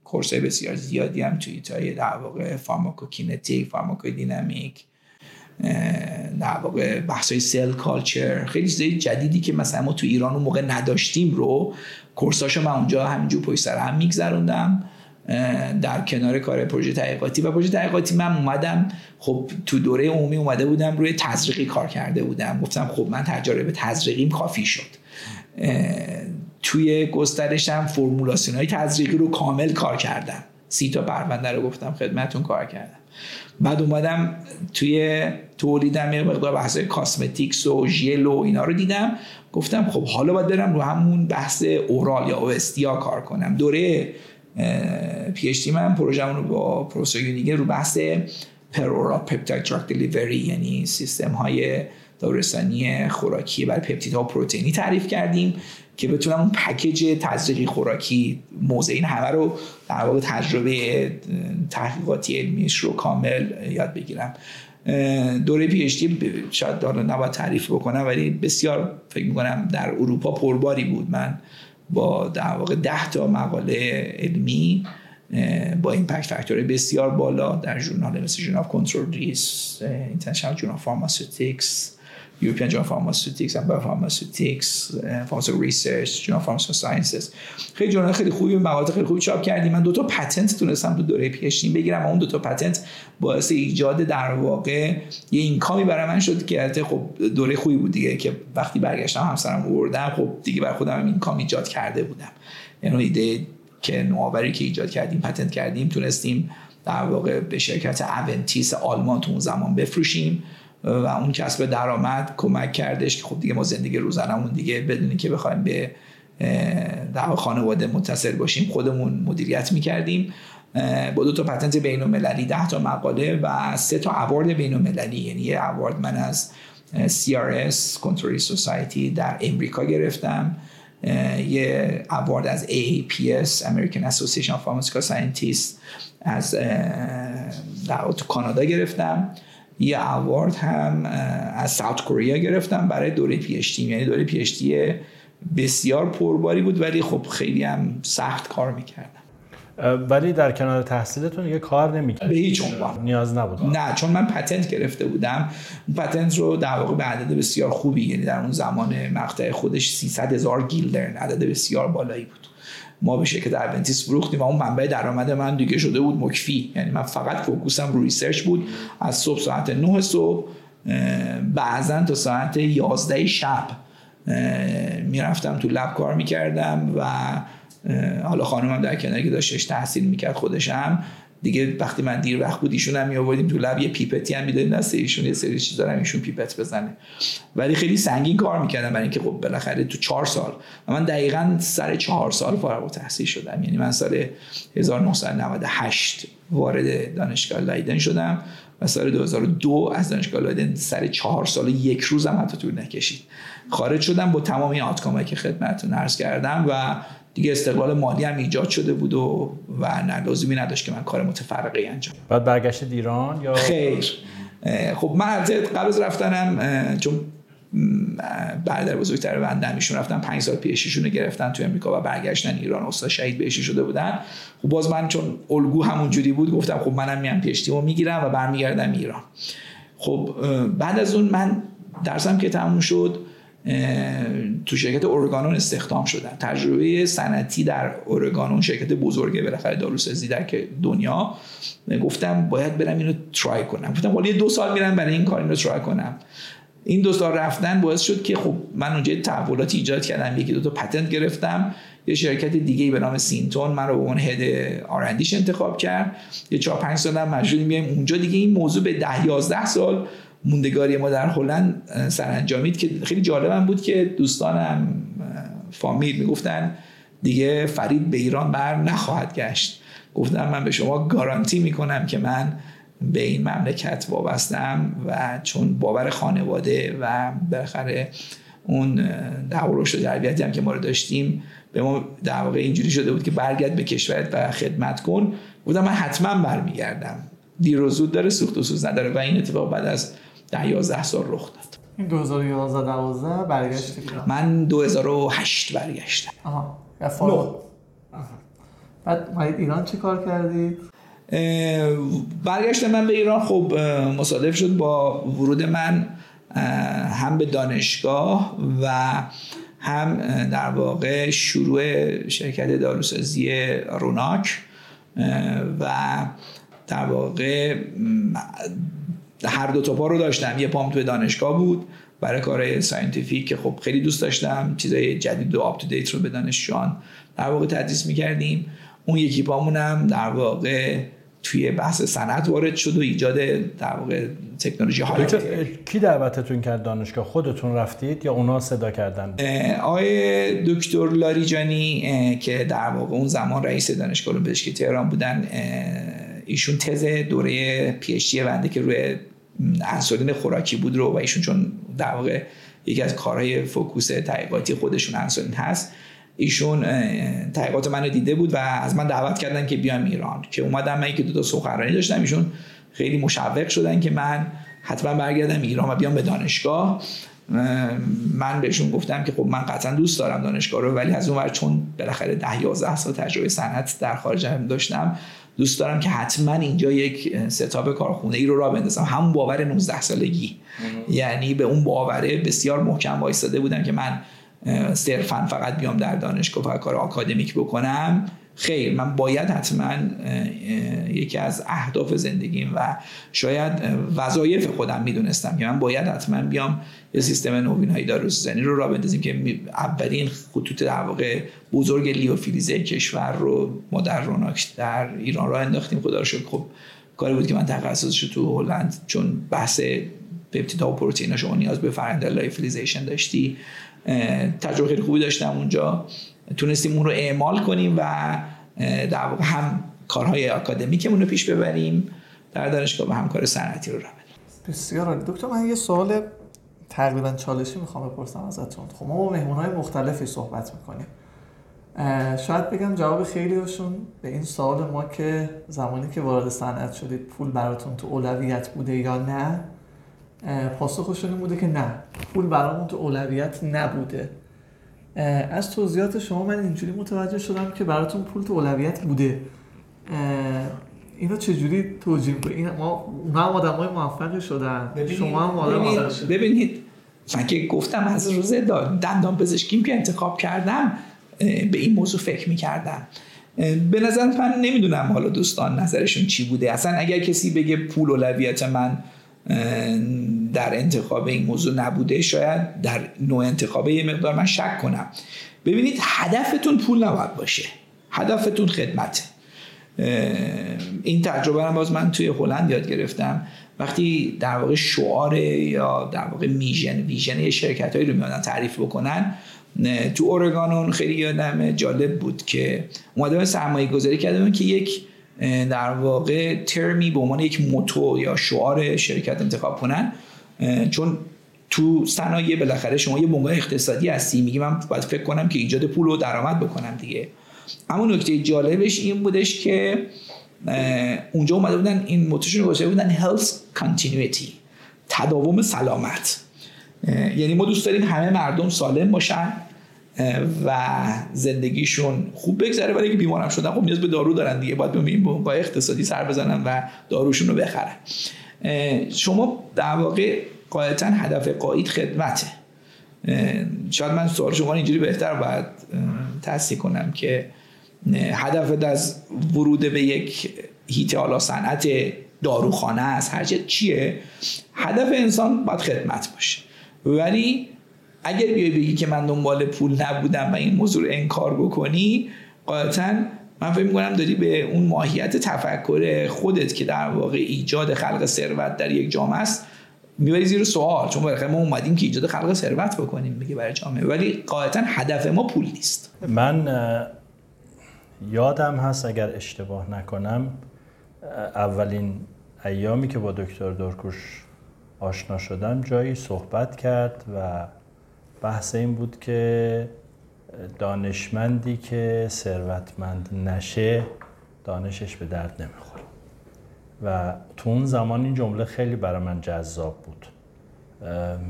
course بسیار زیادی هم توی تای در واقع فارماکوکینتیک فارماکودینامیک در واقع بحث های cell culture خیلی چیزای جدیدی که مثلا ما تو ایران اون موقع نداشتیم رو course اشو من اونجا همینجور پشت سر هم میگذروندم. در کنار کار پروژه تحقیقاتی و پروژه تحقیقاتی من اومدم خب تو دوره عمومی اومده بودم روی تزریقی کار کرده بودم. گفتم خب من تجربه تزریقیم کافی شد. توی گسترشم فرمولاسیون های تزریقی رو کامل کار کردم. سی تا پرونده رو گفتم خدمتون کار کردم. بعد اومدم توی تولیدم یه مقدار بحث کاسمتیکس و ژل و اینا رو دیدم. گفتم خب حالا باید برم رو همون بحث اورال یا اوستیا کار کنم. دوره PhD من پروژه رو با پروفسور یونگینگر رو بحث peroral peptide drug delivery یعنی سیستم های دارورسانی خوراکی برای پپتیدها و پروتئین‌ها تعریف کردیم که بتونم اون پکیج تزریقی خوراکی موضع این همه رو در واقع تجربه تحقیقاتی علمیش رو کامل یاد بگیرم. دوره PhD شاید حالا نباید تعریف بکنم ولی بسیار فکر می‌کنم در اروپا پرباری بود. من با در واقع ده تا مقاله علمی با impact factor بسیار بالا در ژورنال مثل ژورنال Controlled Release International Journal Pharmaceutics European Journal of Pharmaceutics and Biopharmaceutics Pharmaceutical Research Journal of Pharmaceutical Sciences. خیلی journal خیلی خوبی مقالات خیلی خوبی چاپ کردیم من دو تا patent تونستم تو دوره PhD ام بگیرم و اون دو تا patent باعث ایجاد در واقع یه income ی برای من شد که البته خب دوره خوبی بود دیگه که وقتی برگشتم همسرم آوردم خب دیگه بر خودم اینکام ایجاد کرده بودم. یعنی ایده که نوآوری که ایجاد کردیم پتنت کردیم تونستیم در واقع به شرکت اونتیس آلمان تو اون زمان بفروشیم. و اون کسب درآمد کمک کردش که خب دیگه ما زندگی روزانمون دیگه بدونی که بخوایم به در خانواده متصل باشیم خودمون مدیریت می‌کردیم. با دو تا پتنت بین المللی ده تا مقاله و سه تا اوارد بین المللی یعنی یه اوارد من از CRS Contrary Society در امریکا گرفتم. یه اوارد از AAPS American Association of Pharmaceutical Scientists از در کانادا گرفتم. یه اوارد هم از ساوت کوریا گرفتم برای دوره پیشتی یعنی دوره پیشتی بسیار پرباری بود ولی خب خیلی هم سخت کار می‌کردم. ولی در کنار تحصیلتون یه کار نمی‌کرد به هیچ عنوان. نیاز نبود. نه چون من پتنت گرفته بودم. patent رو در واقع به عدد بسیار خوبی یعنی در اون زمان مقطع خودش 300 هزار گیلدرن عدد بسیار بالایی بود. ما به شرکت اونتیس فروختیم و اون منبع درآمد من دیگه شده بود مکفی. یعنی من فقط فوکوسم رو ریسرچ بود. از صبح ساعت 9 صبح بعضا تا ساعت 11 شب می‌رفتم تو lab کار می‌کردم و حالا خانمم در کناری که داشتش تحصیل می‌کرد خودشم. دیگه وقتی من دیر وقت بود ایشون هم میآوردیم تو لب یه پیپتی هم می‌دادیم دست ایشون یه سری چیزا هم ایشون پیپت بزنه. ولی خیلی سنگین کار می‌کردم برای اینکه خب بالاخره تو چهار سال و من دقیقا سر چهار سال فارغ التحصیل شدم. یعنی من سال 1998 وارد دانشگاه لایدن شدم و سال 2002 از دانشگاه لایدن سر چهار سال یک روز هم حتی طول نکشید. خارج شدم با تمام این آتکامایی که خدمتتون عرض کردم و دیگه استقلال مالی هم ایجاد شده بود و و نه لازمی نداشت که من کار متفرقه انجام بعد برگشت ایران یا خیر. خب من قبل از رفتنم چون برادر بزرگتر بنده ایشون رفتن پنج سال پیششون رو گرفتن تو امریکا و برگشتن ایران. استاد شهید بهشی شده بودن. خب باز من چون الگو همون جوری بود گفتم خب منم میام پیشتیمو می‌گیرم و برمیگردم ایران. خب بعد از اون من درسم که تموم شد تو شرکت اورگانون استخدام شدن. تجربه سنتی در اورگانون شرکت بزرگه بالاخره داروسازی در دنیا گفتم باید برم اینو ترای کنم. گفتم ولی دو سال میرم برای این کار اینو ترای کنم. این دو سال رفتن باعث شد که خب من اونجا تحولاتی ایجاد کردم. یکی دو تا پتنت گرفتم. یه شرکت دیگه به نام سینتون من رو به اون هد آرندیش انتخاب کرد. یه چهار پنج سال هم مجبوریم بیایم اونجا دیگه این موضوع به ده یازده سال موندگاری ما در هلند سرانجامید که خیلی جالبم بود که دوستانم فامیل می‌گفتن دیگه فرید به ایران بر نخواهد گشت. گفتم من به شما گارانتی می‌کنم که من به این مملکت وابستم و چون باور خانواده و بالاخره اون دعوروش و تربیتی هم که ما رو داشتیم به ما در واقع اینجوری شده بود که برگرد به کشورت و خدمت کن. بودم من حتما برمیگردم. دیر و زود داره سوخت و سوز نداره و این اتفاق بعد از ده یازده سال رخ داد. این 2011 12 برگشتی من 2008 برگشتم. آها نو. بعد ایران چی کار کردید؟ برگشت من به ایران. خب مصادف شد با ورود من هم به دانشگاه و هم در واقع شروع شرکت داروسازی روناک و در واقع هر دو تا پا رو داشتم. یه پام توی دانشگاه بود برای کار scientific که خب خیلی دوست داشتم. چیزای جدید و up to date رو به دانشجویان در واقع تدریس می‌کردیم. اون یکی پامونم در واقع توی بحث صنعت وارد شد و ایجاد در واقع تکنولوژی های کی دعوتتون کرد دانشگاه؟ خودتون رفتید یا اونا صدا کردن؟ آقای دکتر لاریجانی که در واقع اون زمان رئیس دانشگاه پزشکی تهران بودن ایشون تز دوره PhD بنده که روی انسولین خوراکی بود رو و ایشون چون در واقع یکی از کارهای focus تحقیقاتی خودشون انسولین هست ایشون تحقیقات منو دیده بود و از من دعوت کردن که بیام ایران. که اومدم من که دو تا سخنرانی داشتم ایشون خیلی مشوق شدن که من حتما برگردم ایران و بیام به دانشگاه. من بهشون گفتم که خب من قطعا دوست دارم دانشگاه رو ولی از اون چون بالاخره ده 11 سال تجربه صنعت در خارج داشتم دوست دارم که حتما اینجا یک ستاپ کارخونه ای رو را بندازم. همون باور 19 سالگی. یعنی به اون باوره بسیار محکم وایستاده بودم که من صرفا فقط بیام در دانشگاه و کار آکادمیک بکنم. خیر من باید حتما یکی از اهداف زندگیم و شاید وظایف خودم می‌دونستم. که من باید حتما بیام یه سیستم نوین های داروسازی رو راه بندازیم که اولین خطوط در واقع بزرگ لیوفیلیزه کشور رو ما در روناک در ایران راه انداختیم. خدا رو شکر خب کاری بود که من تخصصش تو هلند چون بحث پپتیدا و پروتئین شما نیاز به فرآیند lyophilization داشتی تجربه خیلی خوبی داشتم اونجا. تونستیم اون رو اعمال کنیم و در واقع هم کارهای آکادمیکمون رو پیش ببریم در دانشگاه و هم کار صنعتی رو رو بسیار عالی. دکتر من یه سوال تقریبا چالشی می‌خوام بپرسم ازتون. خب ما با مهمون مختلفی صحبت می‌کنیم. شاید بگم جواب خیلی هاشون به این سوال ما که زمانی که وارد صنعت شدید پول براتون تو اولویت بوده یا نه پاسخشون بوده که نه پول برامون تو اولویت نبوده. از توضیحات شما من اینجوری متوجه شدم که براتون پول تو اولویت بوده. اینو چجوری توجیه کنید این ما اونا هم آدم های موفقی شدن. شما هم آدم ببینید من که گفتم از روز دندان پزشکیم که انتخاب کردم به این موضوع فکر می‌کردم. به نظر من نمی‌دونم حالا دوستان نظرشون چی بوده. اصلا اگر کسی بگه پول اولویت من در انتخاب این موضوع نبوده. شاید در نوع انتخاب یه مقدار من شک کنم. ببینید هدفتون پول نباید باشه. هدفتون خدمته. این تجربه رو باز من توی هلند یاد گرفتم. وقتی در واقع شعار یا در واقع میژن ویژن یه شرکت هایی رو میادن تعریف بکنن تو اورگانون خیلی یادم جالب بود که اومده سرمایه گذاری کرده که یک در واقع ترمی به عنوان یک موتو یا شعار شرکت انتخاب کنن چون تو صنایع بالاخره شما یه بنگاه اقتصادی هستی میگی من باید فکر کنم که ایجاد پول و درآمد بکنم دیگه. اما نکته جالبش این بودش که اونجا اومده بودن این موتوشون رو گذاشته بودن health continuity تداوم سلامت. یعنی ما دوست داریم همه مردم سالم باشن. و زندگیشون خوب بگذره ولی که بیمارم شدن خب نیاز به دارو دارن دیگه. باید ببینیم با اقتصادی سر بزنن و داروشون رو بخرن. شما در واقع قاعدتا هدف قاید خدمته. شاید من سوال شما اینجوری بهتر باید تصدیق کنم که هدف از ورود به یک هیت حالا صنعت داروخانه است هر چیه؟ هدف انسان باید خدمت باشه. ولی اگر بیای بگی که من دنبال پول نبودم و این موضوع رو انکار بکنی قاعدتا من فکر می‌کنم داری به اون ماهیت تفکر خودت که در واقع ایجاد خلق ثروت در یک جامعه است می‌بری زیر سوال. چون بالاخره ما اومدیم که ایجاد خلق ثروت بکنیم میگه برای جامعه. ولی قاعدتا هدف ما پول نیست. من یادم هست اگر اشتباه نکنم اولین ایامی که با دکتر دورکوش آشنا شدم جایی صحبت کرد و بحث این بود که دانشمندی که ثروتمند نشه دانشش به درد نمی‌خوره. و تو اون زمان این جمله خیلی برای من جذاب بود.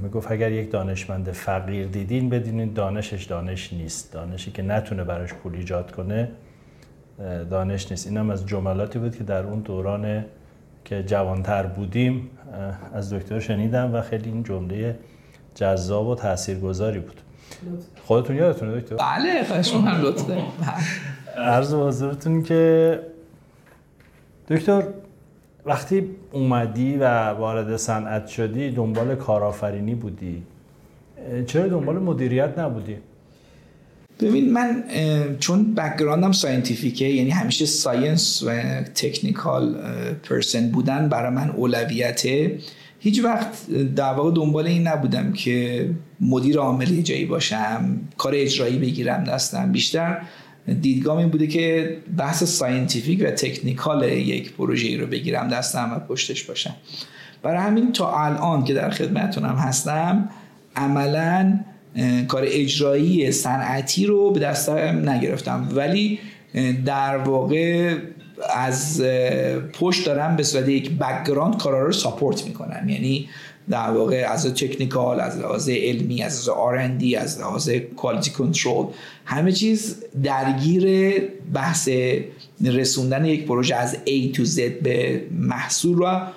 می‌گفت اگر یک دانشمند فقیر دیدین بدینین دانشش دانش نیست. دانشی که نتونه براش پول ایجاد کنه دانش نیست. اینم از جملاتی بود که در اون دوران که جوانتر بودیم از دکتر شنیدم و خیلی این جمله جذاب و تاثیرگذاری بود. خودتون یادتونه دکتر؟ بله خواهش هم لطف عرض حضورتون که دکتر وقتی اومدی و وارد صنعت شدی دنبال کارآفرینی بودی. چرا دنبال مدیریت نبودی؟ ببین من چون background م scientific ه یعنی همیشه science و technical person بودن برای من اولویته. هیچ وقت در واقع دنبال این نبودم که مدیر عامل جایی باشم کار اجرایی بگیرم دستم. بیشتر دیدگاه این بوده که بحث scientific و technical یک پروژه رو بگیرم دستم و پشتش باشم. برای همین تا الان که در خدمتونم هستم عملا کار اجرایی صنعتی رو به دستم نگرفتم. ولی در واقع از پشت دارم به صورت یک background کارا رو support می‌کنم یعنی در واقع از technical از لحاظ علمی از لحاظ R&D از لحاظ quality control همه چیز درگیر بحث رسوندن یک پروژه از A to Z به محصول را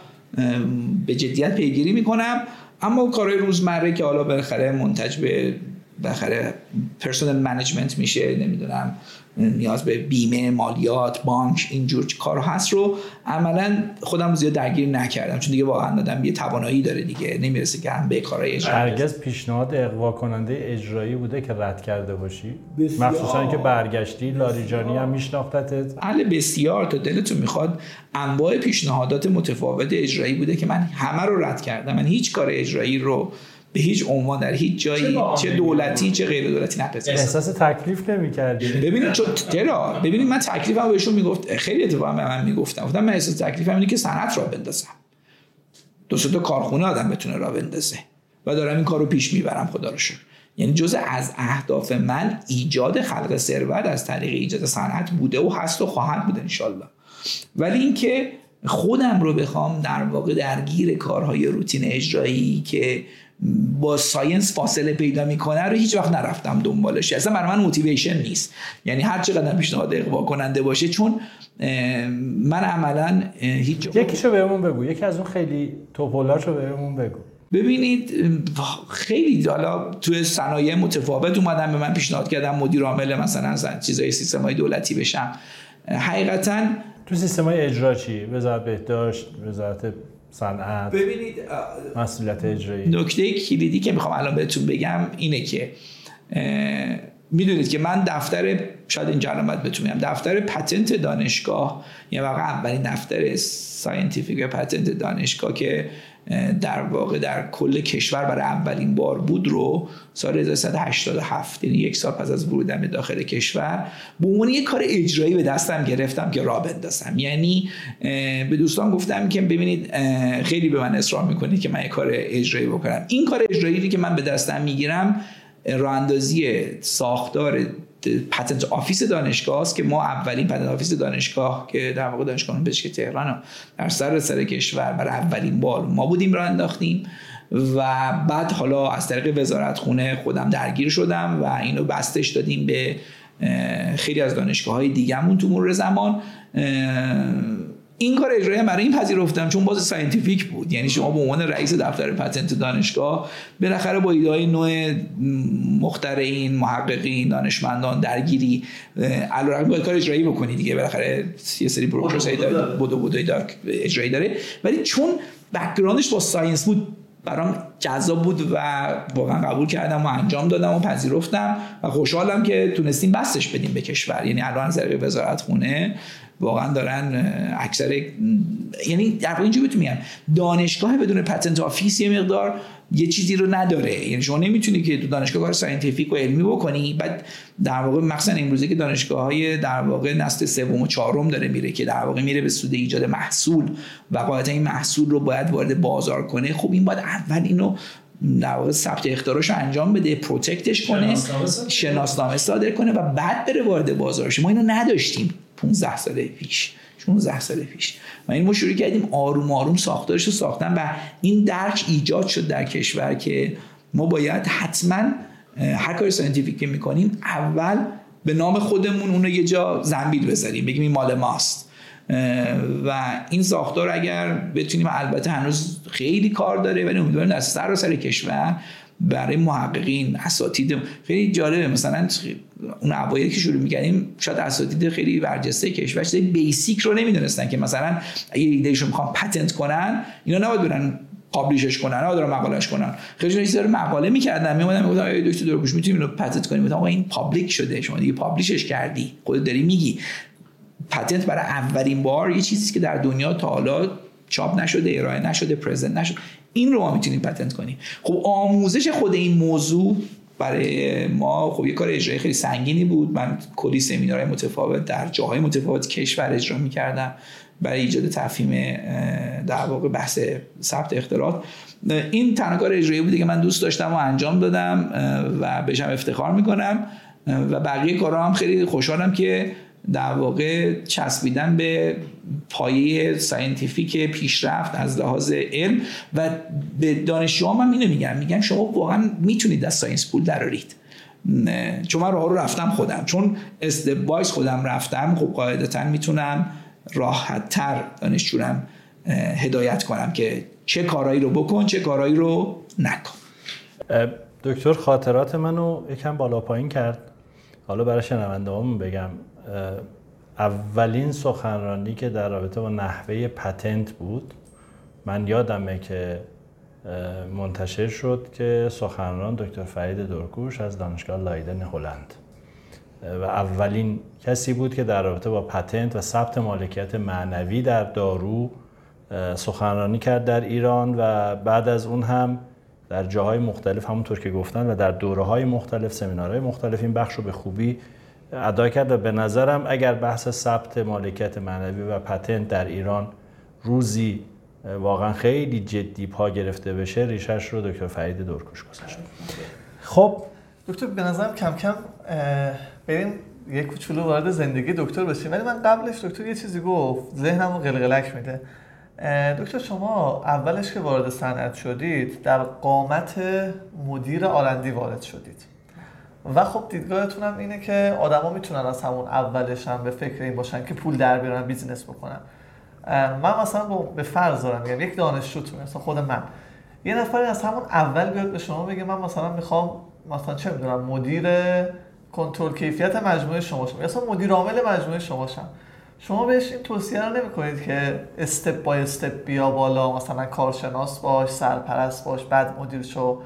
به جدیت پیگیری می‌کنم. اما کارهای روزمره که حالا بالاخره منتج به بالاخره personnel management میشه نمی‌دونم نیاز به بیمه مالیات بانک اینجور کار هست رو عملا خودم زیاد درگیر نکردم. چون دیگه واقعا آدم یه توانایی داره دیگه. نمی‌رسه که هم به کارهای اجرایی هرگز پیشنهاد اغوا کننده اجرایی بوده که رد کرده باشی. مخصوصا که برگشتی لاریجانی هم میشناختت بله بسیار. تا دلتون می‌خواد انواع پیشنهادات متفاوت اجرایی بوده که من همه رو رد کردم. من هیچ کار اجرایی رو به هیچ عنوان در هیچ جایی چه دولتی چه غیر دولتی نپذیرفتم احساس تکلیف نمی‌کردی؟ ببینید چون چرا؟ ببینید من تکلیفم بهشون می‌گفت خیلی اتفاقا به من می‌گفتم گفتم من احساس تکلیفم اینه که صنعت را بندازم. دو تا کارخونه آدم بتونه را بندازه و دارم این کارو پیش می‌برم خدا رو شکر. یعنی جزء از اهداف من ایجاد خلق ثروت از طریق ایجاد صنعت بوده و هست و خواهد بود انشالله ولی اینکه خودم رو بخوام در واقع درگیر کارهای روتین اجرایی که با science فاصله پیدا می‌کنه رو هیچ وقت نرفتم دنبالش. اصلا برای من motivation نیست. یعنی هر چقدر پیشنهاد اغوا کننده باشه چون من عملا هیچ یکیشو بهمون بگو. یکی از اون خیلی توپولاشو بهمون بگو. ببینید خیلی حالا توی صنایع متفاوت اومدن به من پیشنهاد کردم مدیر عامل مثلا چیزای سیستم های دولتی بشم. حقیقتا تو سیستم های اجرا چی؟ وزارت بهداشت، وزارت صنعت ببینید مسئولیت اجرایی. نکته کلیدی که می‌خوام الان بهتون بگم اینه که می‌دونید که من دفتر شاید این علامت بهتون میگم دفتر patent دانشگاه یه واقع اولین دفتر scientific patent دانشگاه که در واقع در کل کشور برای اولین بار بود رو سال 1387 یعنی یک سال پس از ورودم داخل کشور به عنوان یک کار اجرایی به دستم گرفتم که راه بندازم. یعنی به دوستان گفتم که ببینید خیلی به من اصرار می‌کنید که من یک کار اجرایی بکنم. این کار اجرایی که من به دستم می‌گیرم راه اندازی ساختار patent office دانشگاه است که ما اولین patent office دانشگاه که در واقع دانشگاه پزشکی تهران در سراسر کشور برای اولین بار ما بودیم راه انداختیم و بعد حالا از طریق وزارتخونه خودم درگیر شدم و اینو بسطش دادیم به خیلی از دانشگاه های دیگهمون تو مرور زمان این کار اجرایی برای این پذیرفتم چون باز scientific بود. یعنی شما به عنوان رئیس دفتر patent دانشگاه بالاخره با ایده های نوع مخترعین محققین دانشمندان درگیری علیرغم باید کار اجرایی بکنی دیگه. بالاخره یه سری پروسه داره بدو. بدو اجرایی داره. ولی چون background ش با science بود برام جذاب بود و واقعا قبول کردم و انجام دادم و پذیرفتم و خوشحالم که تونستیم بسطش بدیم به کشور. یعنی الان از وزارتخونه واقعا دارن اکثر یعنی در واقع اینجوری میگم دانشگاه بدون patent office یه مقدار یه چیزی رو نداره. یعنی شما نمی‌تونی که تو دانشگاه کار scientific و علمی بکنی بعد در واقع مخصوصا امروزه که دانشگاه های در واقع نسل سوم و چهارم داره میره که در واقع میره به سود ایجاد محصول و قاعدتا این محصول رو باید وارد بازار کنه. خب این باید اول اینو در واقع ثبت اختراعش انجام بده protect ش کنه شناسنامه صادر کنه. و بعد بره وارد بازار ما اینو نداشتیم. 15 سال پیش 16 سال پیش. و این ما شروع کردیم آروم آروم ساختارش رو ساختن و این درک ایجاد شد در کشور که ما باید حتما هر کار scientific که می‌کنیم اول به نام خودمون اونو یه جا زنبیل بذاریم بگیم این مال ماست. و این ساختار اگر بتونیم البته هنوز خیلی کار داره ولی امیدوارم در سراسر کشور برای محققین اساتید خیلی جالبه. مثلا اون اوایلی که شروع می‌کردیم شاید اساتید خیلی برجسته کشور چیزای basic رو نمی‌دونستن که مثلا اگه ایدهشو می‌خوان patent کنن اینا نباید برن publish ش کنن نه دارن مقالهش کنن. خیلی چیزا مقاله می‌کردن میومدن می‌گفتن آیا دکتر درکوش می‌تونیم اینو patent کنیم. مثلا این public شده شما دیگه publish ش کردی. خودت داری میگی. patent برای اولین بار یه چیزی که در دنیا تا حالا چاپ نشده ارائه نشده پرزنت نشده. این رو ما می‌تونیم پتنت کنیم. خب آموزش خود این موضوع برای ما خب یه کار اجرایی خیلی سنگینی بود. من کلی سمینارهای متفاوت در جاهای متفاوت کشور اجرا می‌کردم برای ایجاد تفهیم در واقع بحث ثبت اختراعات. این تنها کار اجرایی بودی که من دوست داشتم و انجام دادم و بهشم افتخار می‌کنم و بقیه کارها هم خیلی خوشحالم که در واقع چسبیدن به پایه scientific پیشرفت از لحاظ علم و به دانشجوام هم اینو میگم میگم شما واقعا می‌تونید از science پول درارید چون من راه رو رفتم خودم. چون step by step خودم رفتم خب قاعدتا می‌تونم راحت تر دانشجورم هدایت کنم که چه کارایی رو بکن چه کارایی رو نکن. دکتر خاطرات منو یکم بالا پایین کرد. حالا برای شنونده بگم اولین سخنرانی که در رابطه با نحوه پتنت بود من یادمه که منتشر شد که سخنران دکتر فرید دورکوش از دانشگاه لایدن هلند. و اولین کسی بود که در رابطه با پتنت و ثبت مالکیت معنوی در دارو سخنرانی کرد در ایران و بعد از اون هم در جاهای مختلف همونطور که گفتن و در دوره های مختلف سمینارهای مختلف این بخش رو به خوبی ادا کرد. و به نظرم اگر بحث ثبت مالکیت معنوی و پتنت در ایران روزی واقعا خیلی جدی پا گرفته بشه ریشش رو دکتر فرید دورکوش گذاشت. خب. دکتر به نظرم کم کم بریم یک کوچولو وارد زندگی دکتر بشیم. ولی من قبلش دکتر یه چیزی گفت ذهنم رو قلقلک میده. دکتر شما اولش که وارد صنعت شدید در قامت مدیر آرندی وارد شدید. و خب دیدگاهتون هم اینه که آدما می‌تونن از همون اولش هم به فکر این باشن که پول در بیارن بیزینس بکنن. من مثلا به فرض دارم میگم یک دانشجوتون مثلا خود من. یه نفری از همون اول بیاد به شما بگه من مثلا می‌خوام مثلا چه می‌دونم مدیر کنترل کیفیت مجموعه شما شم. یا اصلا مدیر عامل مجموعه شما شم. شما بهش این توصیه رو نمی کنید که استپ بای استپ بیا بالا مثلا کارشناس باش سرپرست باش بعد مدیر شو.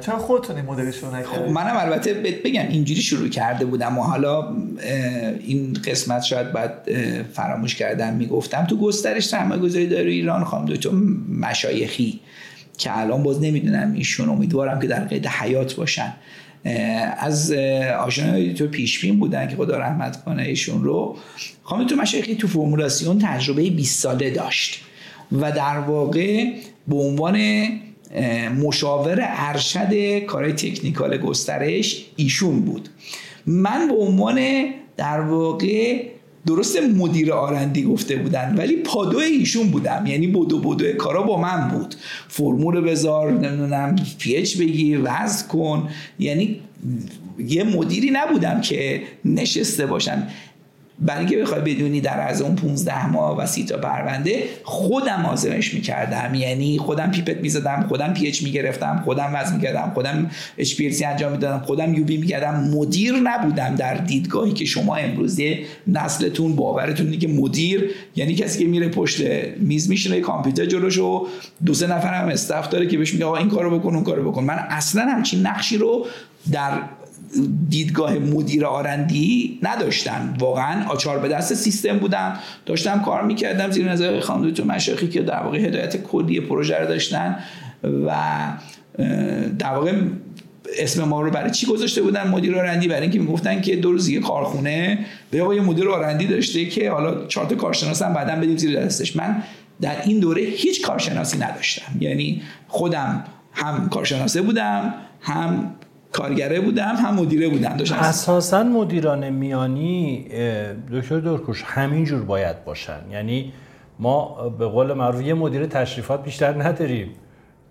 چرا خودتون این شروع نکردید؟ خب منم البته بگم اینجوری شروع کرده بودم و حالا این قسمت شاید بعد فراموش کردم می‌گفتم. تو گسترش سرمایه گذاری داره ایران خواهم دو مشایخی که الان باز نمی‌دونم ایشون امیدوارم که در قید حیات باشن. از آشنای تو پیشبین بودن که خدا رحمت کنه ایشون رو. خانم تو مشایخی تو فرمولاسیون تجربه 20 ساله داشت و در واقع به عنوان مشاور ارشد کارهای تکنیکال گسترش ایشون بود. من به عنوان در واقع درست مدیر آرندی گفته بودن ولی پادو ایشون بودم. یعنی بودو بودو کارا با من بود. فرمول بذار نمی‌دونم pH بگیر وزن کن. یعنی یه مدیری نبودم که نشسته باشم. برای اینکه بخوای بدونی در از اون 15 ماه و سی تا پرونده خودم آزمایش می‌کردم. یعنی خودم پیپت می‌زدم خودم pH می‌گرفتم خودم وزن می‌کردم خودم HP انجام می‌دادم خودم UV می‌کردم. مدیر نبودم در دیدگاهی که شما امروزه نسلتون باورتون که مدیر یعنی کسی که میره پشت میز میشینه کامپیوتر جلوش و دو سه نفر هم استاف داره که بهش میگه آقا این کارو بکن اون کارو بکن. من اصلا همچین نقشی رو در دیدگاه مدیر آرندی نداشتم واقعا آچار به دست سیستم بودم داشتم کار می‌کردم زیر نظر خانم تو مشاخی که در واقع هدایت کلی پروژه رو داشتن و در واقع اسم ما رو برای چی گذاشته بودن مدیر آرندی؟ برای اینکه می‌گفتن که دو روز کارخونه به یه مدیر آرندی داشته که حالا چهار تا کارشناس هم بعدا بدیم زیر دستش. من در این دوره هیچ کارشناسی نداشتم. یعنی خودم هم کارشناسه بودم هم کارگره بودم هم مدیره بودم داشتم اساسا مدیران میانی دکتر دورکوش همینجور باید باشن. یعنی ما به قول معروف یه مدیر تشریفات بیشتر نداریم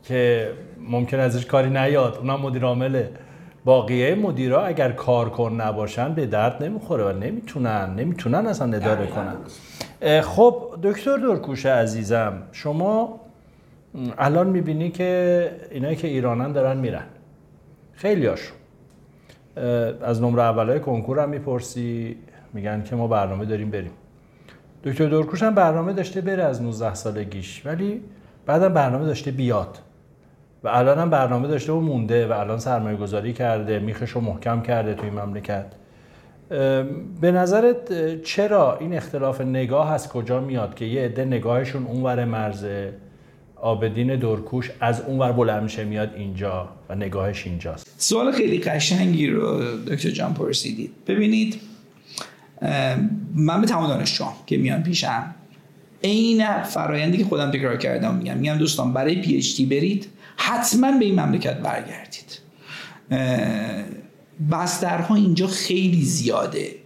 که ممکن ازش کاری نیاد. اونم مدیر عامله باقیه. مدیرا اگر کارکن نباشن به درد نمی‌خوره و نمی‌تونن نمی‌تونن اصلا اداره کنن. خب دکتر دورکوش عزیزم شما الان می‌بینی که اینایی که ایرانن دارن میرن. خیلی هاشون از نمره اولای کنکور هم می‌پرسی. میگن که ما برنامه داریم بریم. دکتر دورکوش هم برنامه داشته بره از 19 سالگیش. ولی بعدم برنامه داشته بیاد. و الان هم برنامه داشته و مونده و الان سرمایه گذاری کرده میخش رو محکم کرده توی مملکت. به نظرت چرا این اختلاف نگاه از کجا میاد که یه عده نگاهشون اونور مرزه؟ آبدین دورکوش از اونور بلند میشه میاد اینجا و نگاهش اینجاست. سوال خیلی قشنگی رو دکتر جان پرسیدید. ببینید من به تمام دانشجوام که میان پیشم عین فرایندی که خودم تکرار کردم میگم. میگم دوستان برای PhD برید حتما به این مملکت برگردید. بسترها اینجا خیلی زیاده.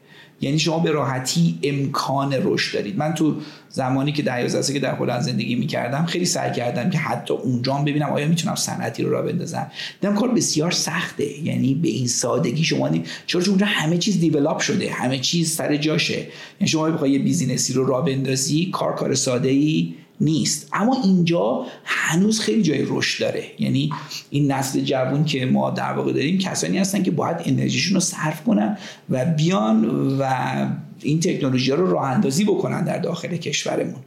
یعنی شما به راحتی امکان رشد دارید. من تو زمانی که در سال که در هلند زندگی می‌کردم خیلی سعی کردم که حتی اونجا ببینم آیا می‌تونم صنعتی رو را بندازم. دیدم کار بسیار سخته. یعنی به این سادگی شما نیم چرا اونجا همه چیز develop شده همه چیز سر جاشه. یعنی شما بخوای یه business ی رو را بندازی کار کار ساده ای نیست. اما اینجا هنوز خیلی جای رشد داره. یعنی این نسل جوون که ما در واقع داریم کسانی هستن که باید انرژیشون رو صرف کنن و بیان و این تکنولوژی رو راه اندازی بکنن در داخل کشورمون.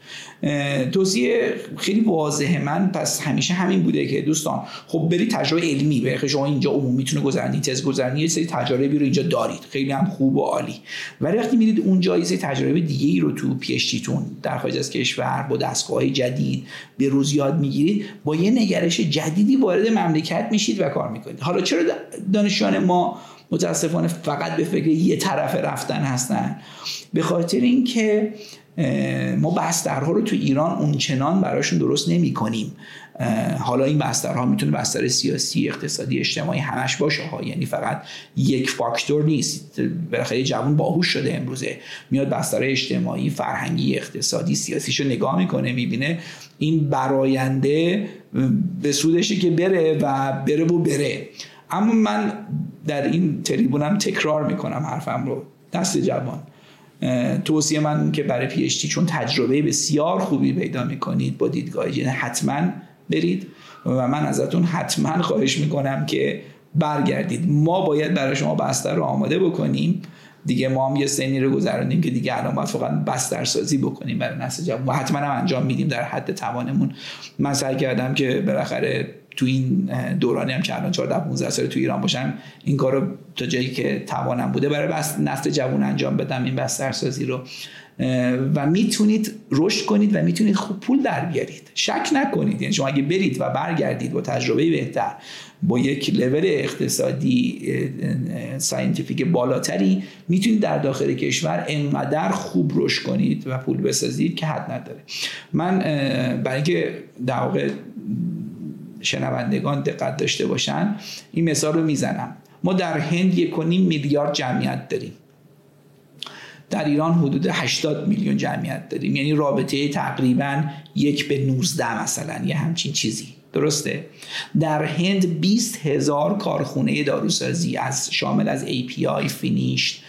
توصیه خیلی واضحه. من پس همیشه همین بوده که دوستان خب برید تجربه علمی به شما اینجا عمومی می‌تونه گذرنی تز گذرنی یه سری تجاربی رو اینجا دارید. خیلی هم خوب و عالی. ولی وقتی میرید اونجا یه سری تجربه دیگه ای رو تو پی تون در خارج از کشور با دستگاه جدید به روز یاد می‌گیرید با یه نگرش جدیدی وارد مملکت میشید و کار می‌کنید. حالا چرا دانشجویان ما متاسفانه فقط به فکر یه طرف رفتن هستن. به خاطر اینکه ما بسترها رو تو ایران اونچنان براشون درست نمی کنیم حالا این بسترها می‌تونه بستر سیاسی اقتصادی اجتماعی همش باشه ها. یعنی فقط یک فاکتور نیست. بالاخره جوان باهوش شده امروزه. میاد بستر اجتماعی فرهنگی اقتصادی سیاسیشو نگاه می‌کنه می‌بینه این براینده به سودشه که بره و بره و بره. اما من در این تریبونم تکرار می‌کنم حرفم رو. دست جوان. توصیه من که برای پیشتی چون تجربه بسیار خوبی پیدا می‌کنید با دیدگاه جنه حتما برید و من ازتون حتما خواهش می‌کنم که برگردید. ما باید برای شما بستر رو آماده بکنیم. دیگه ما هم یه سنی رو گذراندیم که دیگه الان باید فقط بستر سازی بکنیم برای نسل جوان. و حتما هم انجام میدیم در حد توانمون. من سعی کردم که بالاخره تو این دورانی هم که الان 14 15 سال تو ایران باشم این کارو تا جایی که توانم بوده برای بس نسل جوان انجام بدم این بسترسازی رو. و می‌تونید رشد کنید و می‌تونید خوب پول در بیارید. شک نکنید. یعنی شما اگه برید و برگردید با تجربه بهتر با یک لول اقتصادی scientific بالاتری می‌تونید در داخل کشور انقدر خوب رشد کنید و پول بسازید که حد نداره. من برای اینکه در واقع شنوندگان دقت داشته باشن این مثال رو می‌زنم. ما در هند یک میلیارد جمعیت داریم. در ایران حدود 80 میلیون جمعیت داریم. یعنی رابطه تقریبا یک به 19 مثلا یه همچین چیزی. درسته؟ در هند 20 هزار کارخونه داروسازی از شامل از API فینیشت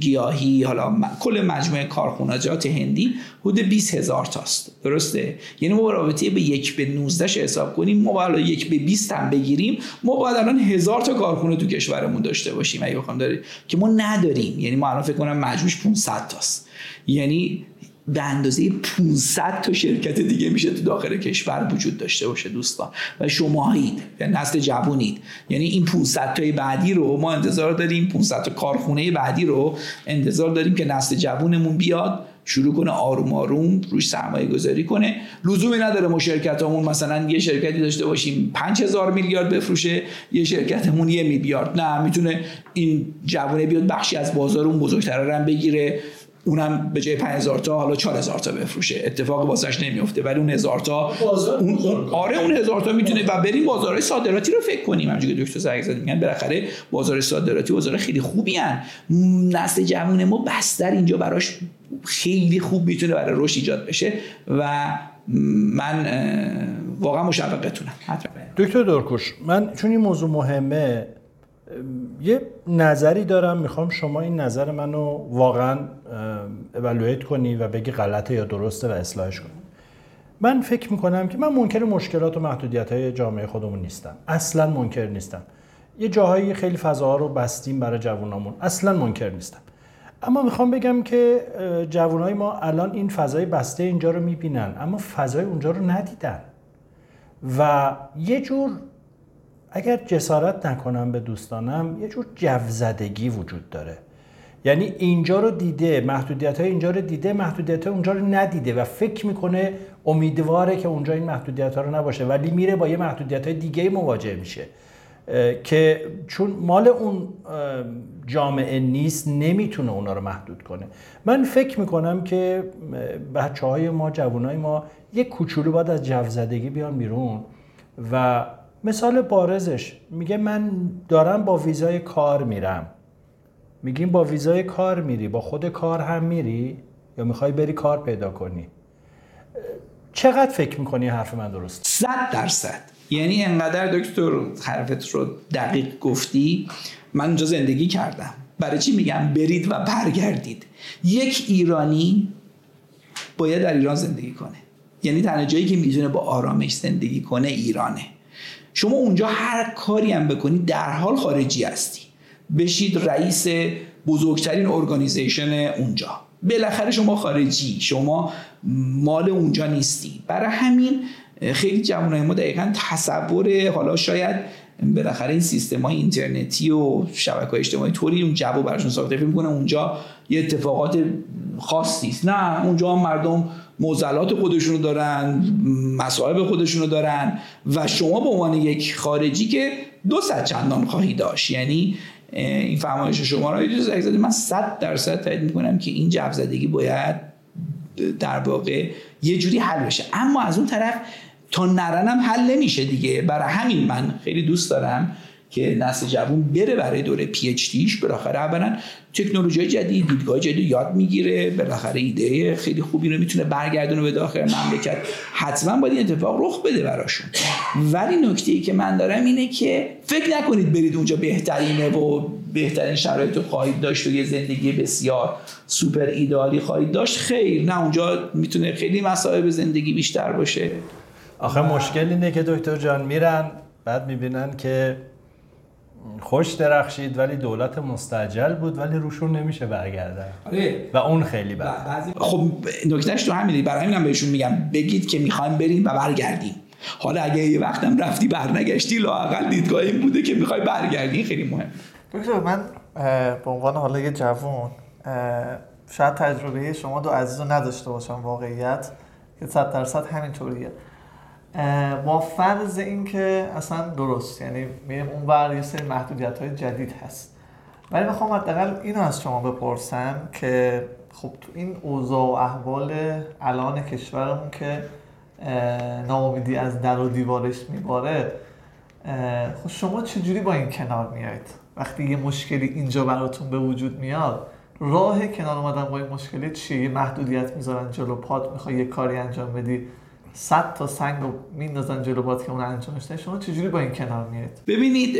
گیاهی حالا کل مجموعه کارخونجات هندی حدود 20 هزار تاست. درسته؟ یعنی ما رابطه به یک به 19 حساب کنیم ما باید یک به 20 هم بگیریم ما باید الان هزار تا کارخونه تو کشورمون داشته باشیم اگه بخوام داریم که ما نداریم. یعنی ما الان فکر کنم مجموعش 500 تاست. یعنی به اندازه 500 تا شرکت دیگه میشه تو داخل کشور وجود داشته باشه دوستان. و شماهید و نسل جوونید یعنی این 500 تای بعدی رو ما انتظار داریم 500 تا کارخونه بعدی رو انتظار داریم که نسل جوونمون بیاد شروع کنه آروم آروم روش سرمایه گذاری کنه. لزومی نداره ما شرکتمون مثلا یه شرکتی داشته باشیم 5000 میلیارد بفروشه یه شرکتمون یه میلیارد. نه می‌تونه این جوونه بیاد بخشی از بازار اون بزرگتره رو بگیره. اونم به جای 5000 تا حالا 4000 تا بفروشه. اتفاق واسش نمیفته ولی اون هزار تا اون, اون آره اون هزار تا می‌تونه و بریم بازارهای صادراتی رو فکر کنیم. همونجوری که دکتر زنگ زد میگن بالاخره بازار صادراتی بازار خیلی خوبی ان نسل جوون ما بستر اینجا براش خیلی خوب می‌تونه برای رشد ایجاد بشه و من واقعا مشوقتونم دکتر دورکوش من چون این موضوع مهمه یه نظری دارم می‌خوام شما این نظر منو واقعا اولویت کنی و بگی غلطه یا درسته و اصلاحش کنی. من فکر می‌کنم که من منکر مشکلات و محدودیت های جامعه خودمون نیستم. اصلا منکر نیستم. یه جاهایی خیلی فضاها رو بستیم برای جوانامون اصلا منکر نیستم. اما می‌خوام بگم که جوانای ما الان این فضای بسته اینجا رو می‌بینن اما فضای اونجا رو ندیدن. و یه جور اگر جسارت نکنم به دوستانم یه جور جوزدگی وجود داره. یعنی اینجا رو دیده محدودیت های اینجا رو دیده محدودیت های اونجا رو ندیده و فکر می‌کنه امیدواره که اونجا این محدودیت ها رو نباشه ولی میره با یه محدودیت های دیگه مواجه میشه. که چون مال اون جامعه نیست نمی‌تونه اونا رو محدود کنه. من فکر می‌کنم که بچه های ما جوانای ما یه کوچولو باید از جوزدگی بیان بیرون و مثال بارزش. میگه من دارم با ویزای کار میرم. میگیم با ویزای کار میری با خود کار هم میری؟ یا می‌خوای بری کار پیدا کنی؟ چقدر فکر می‌کنی حرف من درست صد درصد. یعنی انقدر دکتر حرفت رو دقیق گفتی من اونجا زندگی کردم. برای چی میگم؟ برید و برگردید. یک ایرانی باید در ایران زندگی کنه. یعنی تنها جایی که می‌تونه با آرامش زندگی کنه ایرانه. شما اونجا هر کاری هم بکنید در حال خارجی هستی. بشید رئیس بزرگترین ارگانیزیشن اونجا. بالاخره شما خارجی شما مال اونجا نیستی. برای همین خیلی جوانای ما دقیقا تصور حالا شاید بالاخره این سیستم های اینترنتی و شبکه های اجتماعی طوری اون جو براشون ساخته فکر می‌کنه اونجا یه اتفاقات خاصی است. نه اونجا مردم موزلات خودشونو دارن مصائب خودشونو دارن و شما به عنوان یک خارجی که دو صد چندان خواهی داشت. یعنی این فرمایش شما رو اجازه من صد درصد تایید می‌کنم که این جو زدگی باید در واقع یه جوری حل بشه. اما از اون طرف تا نرنم حل نمیشه دیگه. برای همین من خیلی دوست دارم که نسل جوون بره برای دوره پی اچ دیش بالاخره اولا تکنولوژی جدید دیدگاه جدید یاد می‌گیره. بالاخره ایده خیلی خوبی رو می‌تونه برگردونه به داخل مملکت. حتما باید این اتفاق رخ بده براشون. ولی نکته ای که من دارم اینه که فکر نکنید برید اونجا بهترینه و بهترین شرایط رو خواهید داشت و یه زندگی بسیار سوپر ایدالی خواهید داشت. خیر نه اونجا می‌تونه خیلی مسائل زندگی بیشتر باشه. آخه مشکل اینه که دکتر جان میرن بعد می‌بینن که خوش درخشید ولی دولت مستجل بود ولی روشون نمیشه برگردن. آره. و اون خیلی بد. خب نکتهش تو همینه. برای همینم بهشون میگم بگید که می‌خوایم بریم و برگردیم. حالا اگه یه وقتم رفتی برنگشتی لاقل دیدگاه این بوده که می‌خوای برگردی. خیلی مهم. دکتر من به عنوان حالا یه جوون شاید تجربه شما دو عزیز رو نداشته باشم واقعیت. که صد درصد همینطوریه. با فرض اینکه اصلا درست یعنی میریم اون بر یه سری محدودیت های جدید هست. ولی می‌خوام حداقل اینو از شما بپرسم که خب تو این اوضاع و احوال الان کشورمون که ناامیدی از در و دیوارش میباره خب شما چجوری با این کنار میاید وقتی یه مشکلی اینجا براتون به وجود میاد راه کنار اومدن با این مشکلی چیه؟ یه محدودیت می‌ذارن جلو پات می‌خوای یه کاری انجام بدی. صد تا سنگ رو میندازن جلو باد که اون انجامش ده شما چجوری با این کنار میاد ببینید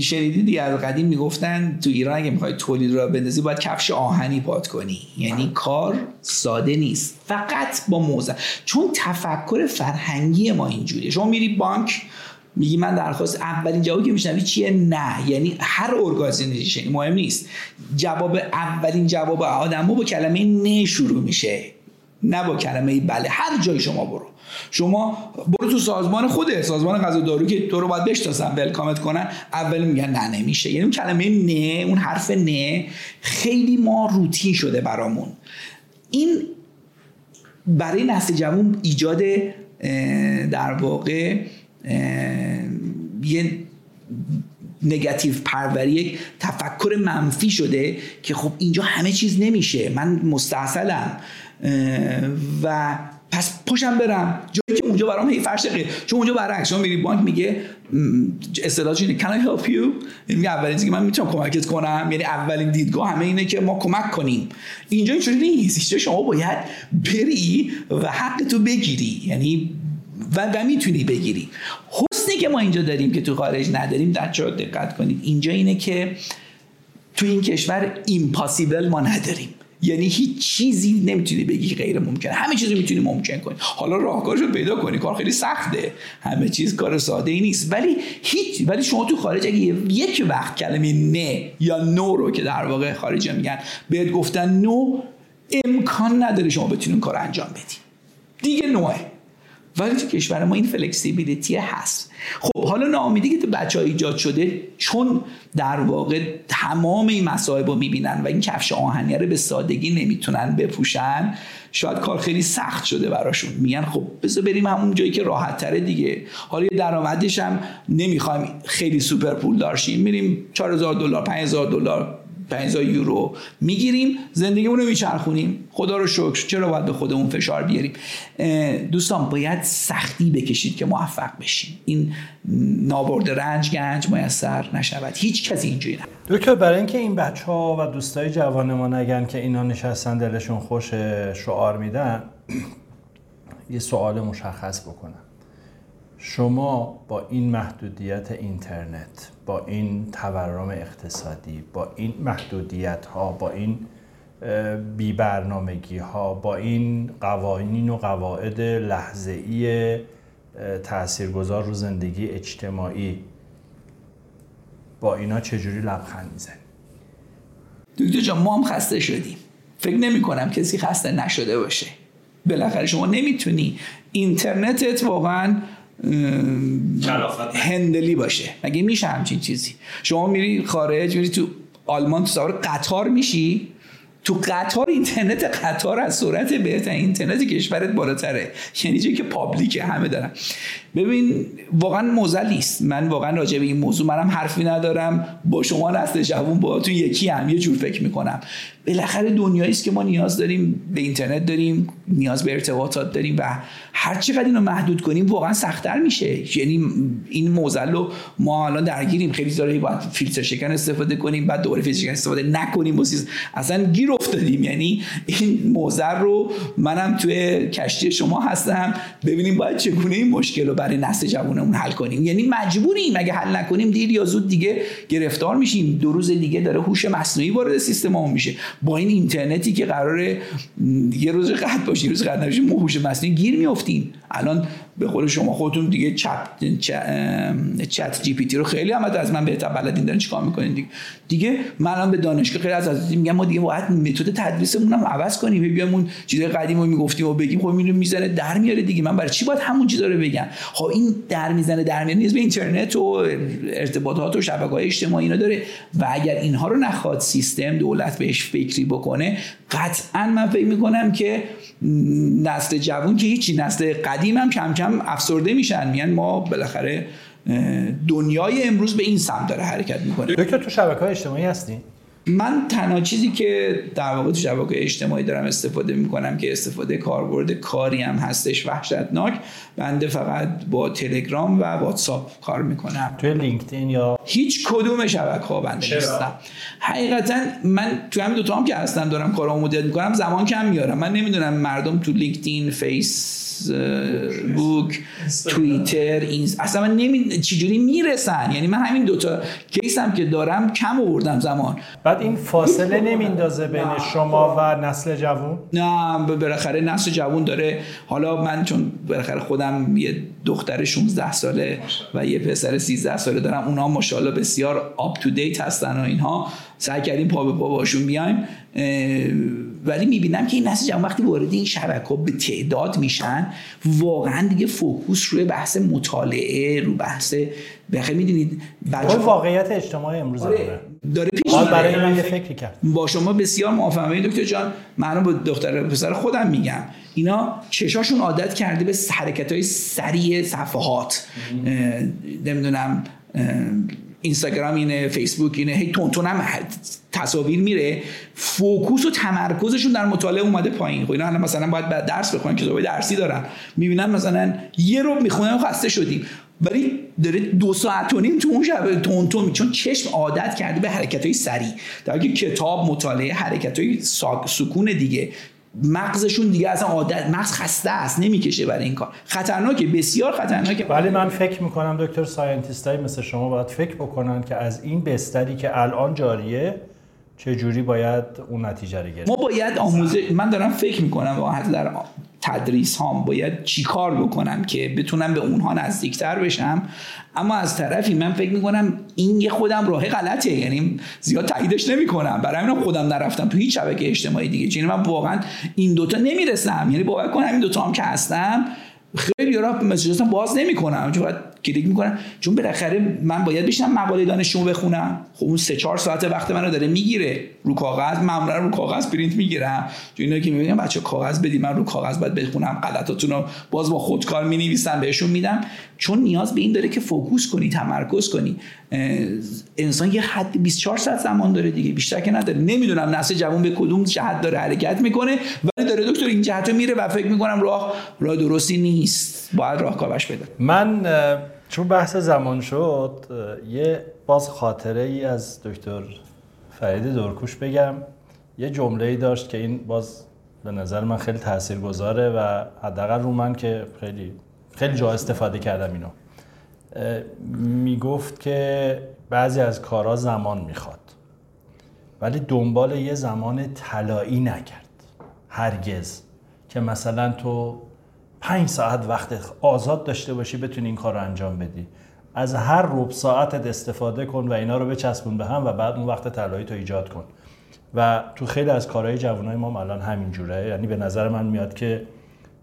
شنیدید دیگه از قدیم می‌گفتن تو ایران اگه می‌خوای تولید رو بندازی باید کفش آهنی پاد کنی. یعنی کار ساده نیست. فقط با موزه. چون تفکر فرهنگی ما اینجوریه. شما میری بانک میگی من درخواست اولین جوابی که میشنوی چیه؟ نه. یعنی هر ارگانیزیشن مهم نیست. جواب اولین جواب آدمو با کلمه نه شروع میشه. نه با کلمه بله. هر جای شما برو. شما برو تو سازمان خوده سازمان غذا دارو که تو رو باید بشناسن ولکامت کنن. اول میگن نه نمیشه. یعنی اون کلمه نه اون حرف نه خیلی ما روتین شده برامون. این برای نسل جوون ایجاد در واقع یه نگاتیو پروری یک تفکر منفی شده که خب اینجا همه چیز نمیشه. من مستحصلم. و پس پشم برم. جایی که اونجا برام هی فرش چون اونجا برعکس شما میری بانک میگه اصطلاحش اینه can I help you? میگه اولین که من می‌تونم کمکت کنم. یعنی اولین دیدگاه همه اینه که ما کمک کنیم. اینجا اینجوری نیست. اینجا شما باید بری و حق تو بگیری. یعنی و, و می‌تونی بگیری. حسنی که ما اینجا داریم که تو خارج نداریم در دقت کنید. اینجا اینه که تو این کشور ایمپاسیبل ما نداریم. یعنی هیچ چیزی نمی‌تونی بگی غیر ممکنه همه چیزی می‌تونی ممکن کنی. حالا راهکارش رو پیدا کنی. کار خیلی سخته. همه چیز کار ساده ای نیست. ولی هیچ ولی شما تو خارج اگه یک وقت کلمه نه یا نو رو که در واقع خارجی میگن بهت گفتن نو امکان نداره شما بتونین کار انجام بدی. دیگه نوه. ولی تو کشور ما این فلکسیبیلیتی هست. خب حالا ناامیدی که تو بچه ها ایجاد شده چون در واقع تمام این مصائب رو می‌بینن و این کفش آهنی رو به سادگی نمی‌تونن بپوشن شاید کار خیلی سخت شده براشون. میگن خب بذار بریم همون جایی که راحت تره دیگه. حالا یه درآمدش هم نمی‌خوایم خیلی سوپر پول دارشیم میریم 4000 دلار 5000 دلار. 5000 یورو می‌گیریم زندگیمون رو میچرخونیم. خدا رو شکر. چرا باید به خودمون فشار بیاریم؟ دوستان باید سختی بکشید که موفق بشیم این نابرد رنج گنج میسر نشود. هیچ کسی اینجوری نه دکتر برای اینکه این بچه ها و دوستای جوان ما نگن که اینا نشستن دلشون خوش شعار میدن یه سوال مشخص بکنم. شما با این محدودیت اینترنت با این تورم اقتصادی با این محدودیت ها با این بی برنامگی ها با این قوانین و قواعد لحظه ای تاثیرگذار رو زندگی اجتماعی با اینا چجوری لبخند می‌زنی؟ دکتر جان ما هم خسته شدیم. فکر نمی کنم کسی خسته نشده باشه. بالاخره شما نمی‌تونی اینترنتت واقعا هندلی باشه. مگه میشه همچین چیزی؟ شما میری خارج میری تو آلمان تو سوار قطار میشی؟ تو قطار اینترنت قطار از سرعت بهترین اینترنت کشورت بالاتره. یعنی چیزی که پابلیکه همه دارن. ببین واقعا موزلی است من واقعا راجع به این موضوع منم حرفی ندارم. با شما نسل جوون با تو یکی هم یه جور فکر می‌کنم. بالاخره دنیایی است که ما نیاز داریم به اینترنت داریم نیاز به ارتباطات داریم و هر چقدر اینو محدود کنیم واقعا سختتر میشه. یعنی این موزل رو ما الان درگیریم. خیلی زاره باید فیلتر شکن استفاده کنیم بعد دوباره فیلتر شکن استفاده نکنیم. واسه اصلا گیر افتادیم. یعنی این موزل رو منم توی کشتی شما هستم. ببینیم باید چگونه این مشکل رو برای نسل جوانمون حل کنیم. یعنی مجبوریم. اگه حل نکنیم دیر یا زود دیگه گرفتار میشیم. دو روز دیگه داره هوش مصنوعی وارد سیستممون میشه. با این اینترنتی که قراره یه روز قطع باشه روز قطع نشه ما هوش مصنوعی گیر میافتیم الان به قول شما خودتون دیگه چت چت جی پی تی رو خیلی هم از من بهتر بلدین دارن چیکار می‌کنین دیگه؟ دیگه من به دانشگاه خیلی از از میگم ما دیگه باید متد تدریسمون هم عوض کنیم بیام اون چیزای قدیم رو می‌گفتیم و بگیم خب اینو می‌زنه در میاره دیگه. من برای چی باید همون چیزا رو بگم؟ خب این در می‌زنه در میاره نیست به اینترنت و ارتباطات و شبکه‌های اجتماعی اینا داره و اگر اینها رو نخواد سیستم دولت بهش فکری بکنه قطعا من فکر می‌کنم که نسل جوون که هیچی نسل قدیم هم کم کم افسرده میشن. میان ما بالاخره دنیای امروز به این سمت داره حرکت می‌کنه. دکتر تو شبکه های اجتماعی هستی؟ من تنها چیزی که در واقع تو شبکه اجتماعی دارم استفاده می‌کنم که استفاده کاربرد کاری هم هستش وحشتناک بنده فقط با تلگرام و واتساپ کار می‌کنم. توی لینکدین یا هیچ کدوم شبکه ها بنده نیستم. حقیقتا من تو همین دوتا هم که هستم دارم کارامو مدیریت می‌کنم زمان کم میارم من نمی‌دونم مردم تو لینکدین فیس بوک توییتر این اصلا من نمی چجوری می‌رسن؟ یعنی من همین دوتا case هم که دارم کم آوردم زمان. بعد این فاصله نمیندازه بین شما و نسل جوون؟ نه بالاخره نسل جوون داره. حالا من چون بالاخره خودم یه دختر 16 ساله و یه پسر 13 ساله دارم اونا ماشاءالله بسیار up to date هستن و اینها. سعی کردیم پا به پا باشون بیایم. ولی می‌بینم که این نسل جوان وقتی وارد این شبکه به تعداد میشن واقعا دیگه فوکوس روی بحث مطالعه رو بحث بخیر می‌دونید بچه واقعیت اجتماعی امروز آره داره. پیش برای من یه فکری کرد. با شما بسیار موافقم. دکتر جان من با دختر پسر خودم میگم. اینا چشاشون عادت کرده به حرکت های سریع صفحات. نمی‌دونم اینستاگرام اینه فیسبوک اینه هی تون هم تصاویر میره. فوکوس و تمرکزشون در مطالعه اومده پایین. خب اینا الان مثلا باید درس بخونن کتاب درسی دارن. می‌بینن مثلا یه رو می‌خونن و خسته شدیم ولی داره دو ساعت و نیم تو اون شب تون چون چشم عادت کرده به حرکت های سریع. در کتاب مطالعه حرکت های سکون دیگه. مغزشون دیگه اصلا عادت مغز خسته است نمی‌کشه برای این کار. خطرناکه بسیار خطرناکه. ولی من فکر می‌کنم دکتر ساینتیستای مثل شما باید فکر بکنن که از این بستری که الان جاریه چه جوری باید اون نتیجه رو گرفت. ما باید آموزش من دارم فکر می‌کنم واقعا در تدریس هام باید چیکار بکنم که بتونم به اونها نزدیکتر بشم؟ اما از طرفی من فکر می‌کنم این یه خودم راه غلطه یعنی زیاد تاییدش نمی‌کنم. برای همین خودم نرفتم تو هیچ شبکه اجتماعی دیگه. چون من واقعا این دوتا نمی‌رسم. یعنی باور کنم این دوتا هم که هستم خیلی را message باز نمی‌کنم چون باید کلیک می‌کنم چون بالاخره من باید بشینم مقاله دانشجو بخونم. خب اون سه چهار ساعت وقت منو داره می‌گیره. رو کاغذ معمولا رو کاغذ پرینت می‌گیرم. چون اینا که می‌بینم بچه کاغذ بدی من رو کاغذ باید بخونم. غلطاتون رو باز با خودکار می‌نویسم بهشون میدم. چون نیاز به این داره که focus کنی تمرکز کنی. انسان یه حد 24 ساعت زمان داره دیگه. بیشتر که نداره. نمی‌دونم نسل جوان به کدوم جهت داره حرکت می‌کنه ولی داره دکتر این جهت میره و فکر می‌کنم راه راه درستی نیست. باید راهکارش بده. من چون بحث زمان شد یه باز خاطره ای از دکتر فرید دورکوش بگم. یه جمله ای داشت که این باز به نظر من خیلی تاثیرگذاره و حداقل رو من که خیلی خیلی جا استفاده کردم اینو. می‌گفت که بعضی از کارها زمان می‌خواد ولی دنبال یه زمان طلایی نکرد. هرگز. که مثلا تو پنج ساعت وقت آزاد داشته باشی بتونی این کار رو انجام بدی. از هر رب ساعتت استفاده کن و اینا رو بچسبون به هم و بعد اون وقت طلایی تو ایجاد کن. و تو خیلی از کارهای جوانای ما الان همین جوره. یعنی به نظر من میاد که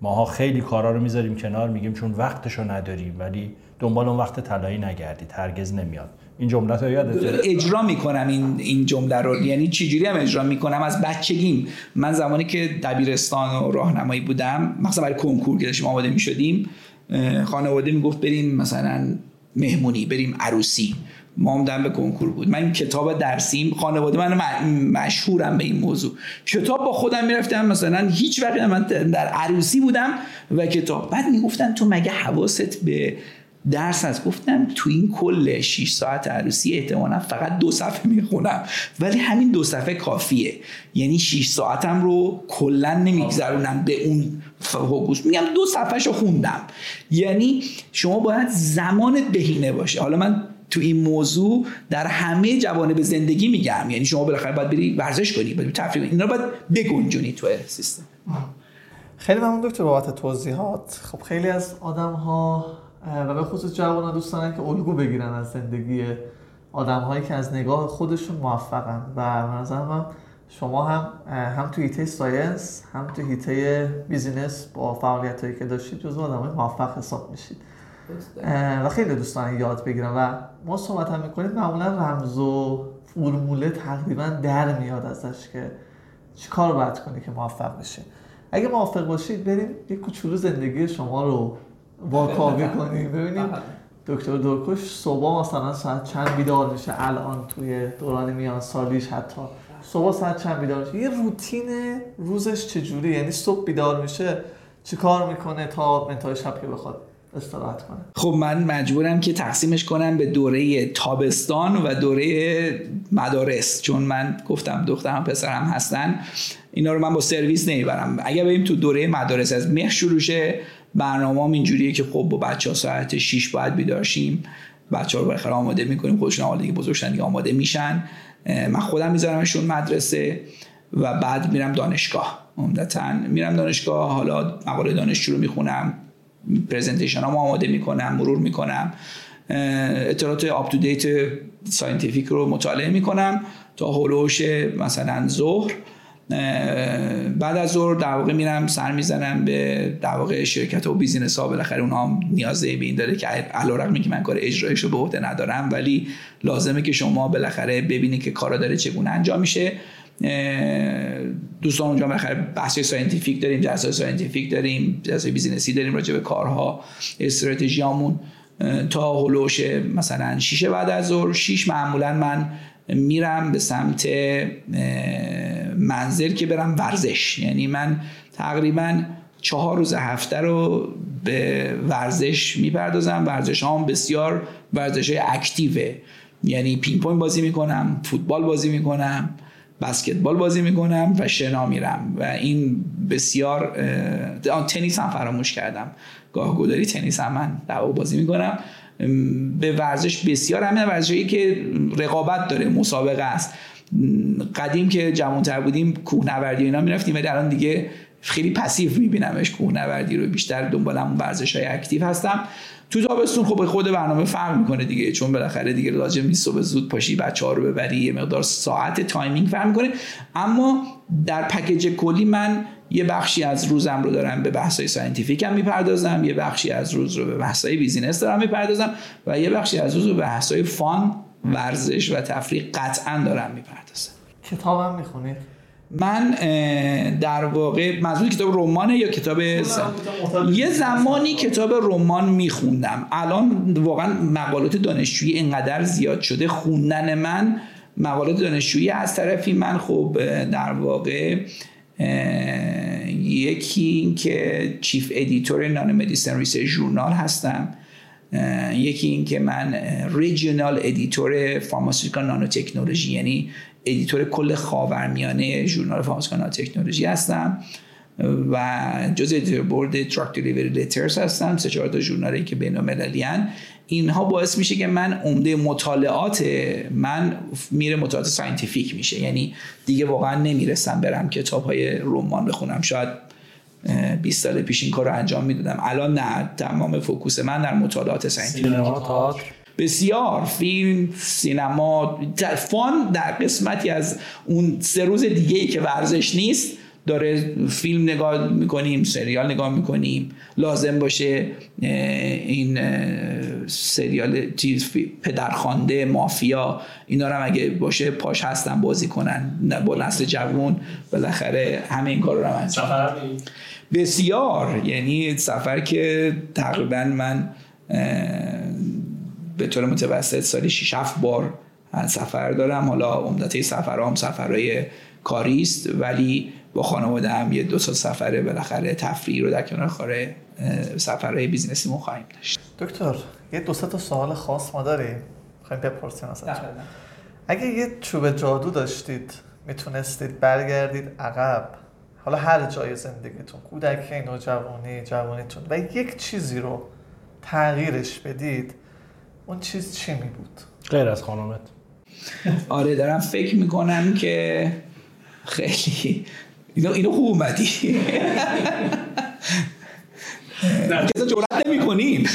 ماها خیلی کارا رو می‌ذاریم کنار میگیم چون وقتشو نداریم ولی دنبال اون وقت طلایی نگردید. هرگز نمیاد. این جمله رو یادت اجرا می‌کنم این این جمله رو. یعنی چجوری هم اجرا می‌کنم؟ از بچگیم. من زمانی که دبیرستان و راهنمایی بودم مثلا برای کنکور که آماده می‌شدیم خانواده می‌گفت بریم مثلا مهمونی بریم عروسی. ما به کنکور بود. من کتاب درسیم. خانواده من مشهورم به این موضوع. کتاب با خودم می‌رفتم مثلا هیچ وقت من در عروسی بودم و کتاب. بعد می‌گفتن تو مگه حواست به درس از گفتم تو این کل 6 ساعت عروسی احتمالا فقط دو صفحه می‌خونم. ولی همین دو صفحه کافیه. یعنی 6 ساعتم رو کلا نمیگذرونم به اون focus میگم دو صفحه رو خوندم. یعنی شما باید زمانت بهینه باشه. حالا من تو این موضوع در همه جوانب زندگی میگم. یعنی شما بالاخره باید بری ورزش کنی باید تفریح اینا باید بگنجونی تو سیستم. خیلی ممنون دکتر بابت توضیحات. خب خیلی از آدم ها و به خصوص جوان دوست دارن که الگو بگیرن از زندگی آدم هایی که از نگاه خودشون موفقن. و نظر من شما هم هم تو حیطه science هم تو حیطه business با فعالیت هایی که داشتید جزو آدم موفق حساب میشید. و خیلی دوستان یاد بگیرن. و ما صحبت هم می‌کنید معمولا رمز و فرموله تقریبا در میاد ازش که چیکار باید کنی که موفق بشه اگه موفق باشید بریم یک کوچولو زندگی شما رو واکاوی کنیم ببینیم دکتر دورکوش صبح مثلا ساعت چند بیدار میشه؟ الان توی دوران میان سالیش حتی. صبح ساعت چند بیدار میشه؟ یه روتین روزش چجوری؟ یعنی صبح بیدار میشه چیکار می‌کنه تا انتهای شب که بخواد استراحت کنه؟ خب من مجبورم که تقسیمش کنم به دوره تابستان و دوره مدارس. چون من گفتم دخترم پسرم هستن. اینا رو من با سرویس نمی‌برم. اگر بریم تو دوره مدارس از مه شروع شه برنامه هم اینجوریه که خب با بچه ها ساعت 6 باید بیدارشیم. بچه ها رو بخیر آماده می‌کنیم. خودشون آماده بزرگشن آماده میشن. من خودم میذارمشون مدرسه و بعد میرم دانشگاه. عمدتا میرم دانشگاه حالا مقاله دانشجو رو می‌خونم پرزنتیشن ها آماده می‌کنم مرور می‌کنم. اطلاعات up to date scientific رو مطالعه می‌کنم تا حول و حوش مثلا ظهر. بعد از ظهر در واقع میرم سر می‌زنم به در واقع شرکت و business ها. بالاخره اونها هم نیاز به این داره که علیرغم که من کار اجرایش رو به عهده ندارم ولی لازمه که شما بالاخره ببینید که کارا داره چگونه انجام میشه. دوستان اونجا بالاخره بحث scientific داریم جلسه scientific داریم جلسه business ی داریم راجع به کارها استراتژیامون. تا هلوش مثلا شیشه بعد از ظهر شیش معمولا من میرم به سمت منزل که برم ورزش. یعنی من تقریبا چهار روز هفته رو به ورزش می‌پردازم. ورزش هم بسیار ورزش های اکتیوه یعنی پینگ پونگ بازی می‌کنم فوتبال بازی می‌کنم بسکتبال بازی می‌کنم و شنا میرم. و این بسیار تنیس هم فراموش کردم. گاه گداری تنیس هم من در واقع بازی می‌کنم. به ورزش بسیار همین ورزشی که رقابت داره مسابقه است. قدیم که جوانتر بودیم کوهنوردی اینا می‌رفتیم ولی الان دیگه خیلی passive میبینمش کوهنوردی رو. بیشتر دنبال همون ورزش های active هستم. تو تابستون خب خود برنامه فرق می‌کنه دیگه چون بالاخره دیگه لازم نیست صبح زود پاشی بچه ها رو ببری یه مقدار ساعت timing فرق می‌کنه. اما در package کلی من یه بخشی از روزم رو دارم به بحث‌های scientific هم می‌پردازم یه بخشی از روز رو به بحث‌های business دارم می‌پردازم و یه بخشی از روز رو به بحث‌های fun ورزش و تفریح قطعا دارم می‌پردازم. کتابم می‌خونید؟ من در واقع منظور کتاب رمانه یا کتاب یه زمانی کتاب رمان میخوندم. الان واقعا مقالات دانشجویی اینقدر زیاد شده. خوندن من مقالات دانشجویی از طرفی من خب در واقع یکی این که chief editor Nanomedicine Research Journal هستم. یکی این که من regional editor Pharmaceutical Nanotechnology یعنی editor کل خاورمیانه ژورنال Pharmaceutical Nanotechnology هستم و جز editor board Drug Delivery Letters هستم سه چهار تا ژورنالی که بین‌المللی اینها باعث میشه که من عمده مطالعات من میره مطالعات scientific میشه. یعنی دیگه واقعا نمی‌رسم برم کتاب های رمان بخونم. شاید 20 سال پیش این کار رو انجام می‌دادم. الان نه تمام focus من در مطالعات scientific. بسیار فیلم سینما fun در قسمتی از اون سه روز دیگه ای که ورزش نیست داره فیلم نگاه می‌کنیم سریال نگاه می‌کنیم. لازم باشه این سریال چیز پدرخوانده مافیا اینا رو اگه باشه پاش هستن بازی کنن. با نسل جوون بالاخره همه این کار رو هم انجام بسیار. یعنی سفر که تقریبا من به طور متوسط سالی 6 7 بار سفر دارم. حالا عمدت سفرام سفرهای کاری است ولی با خانواده هم یه دو تا سفر بالاخره تفریحی رو در کنار خاره سفرهای بیزینسی خواهیم داشت. دکتر یه دو تا سوال خاص ما داریم. خواهیم بپرسیم اگه یه چوب جادو داشتید می‌تونستید برگردید عقب. حالا هر جای زندگیتون کودکی نوجوانی جوانیتون و یک چیزی رو تغییرش بدید. اون چیز چی می بود؟ غیر از خانومت. آره دارم فکر می‌کنم که خیلی اینو اینو خوب اومدی. کسا جورت نمی کنیم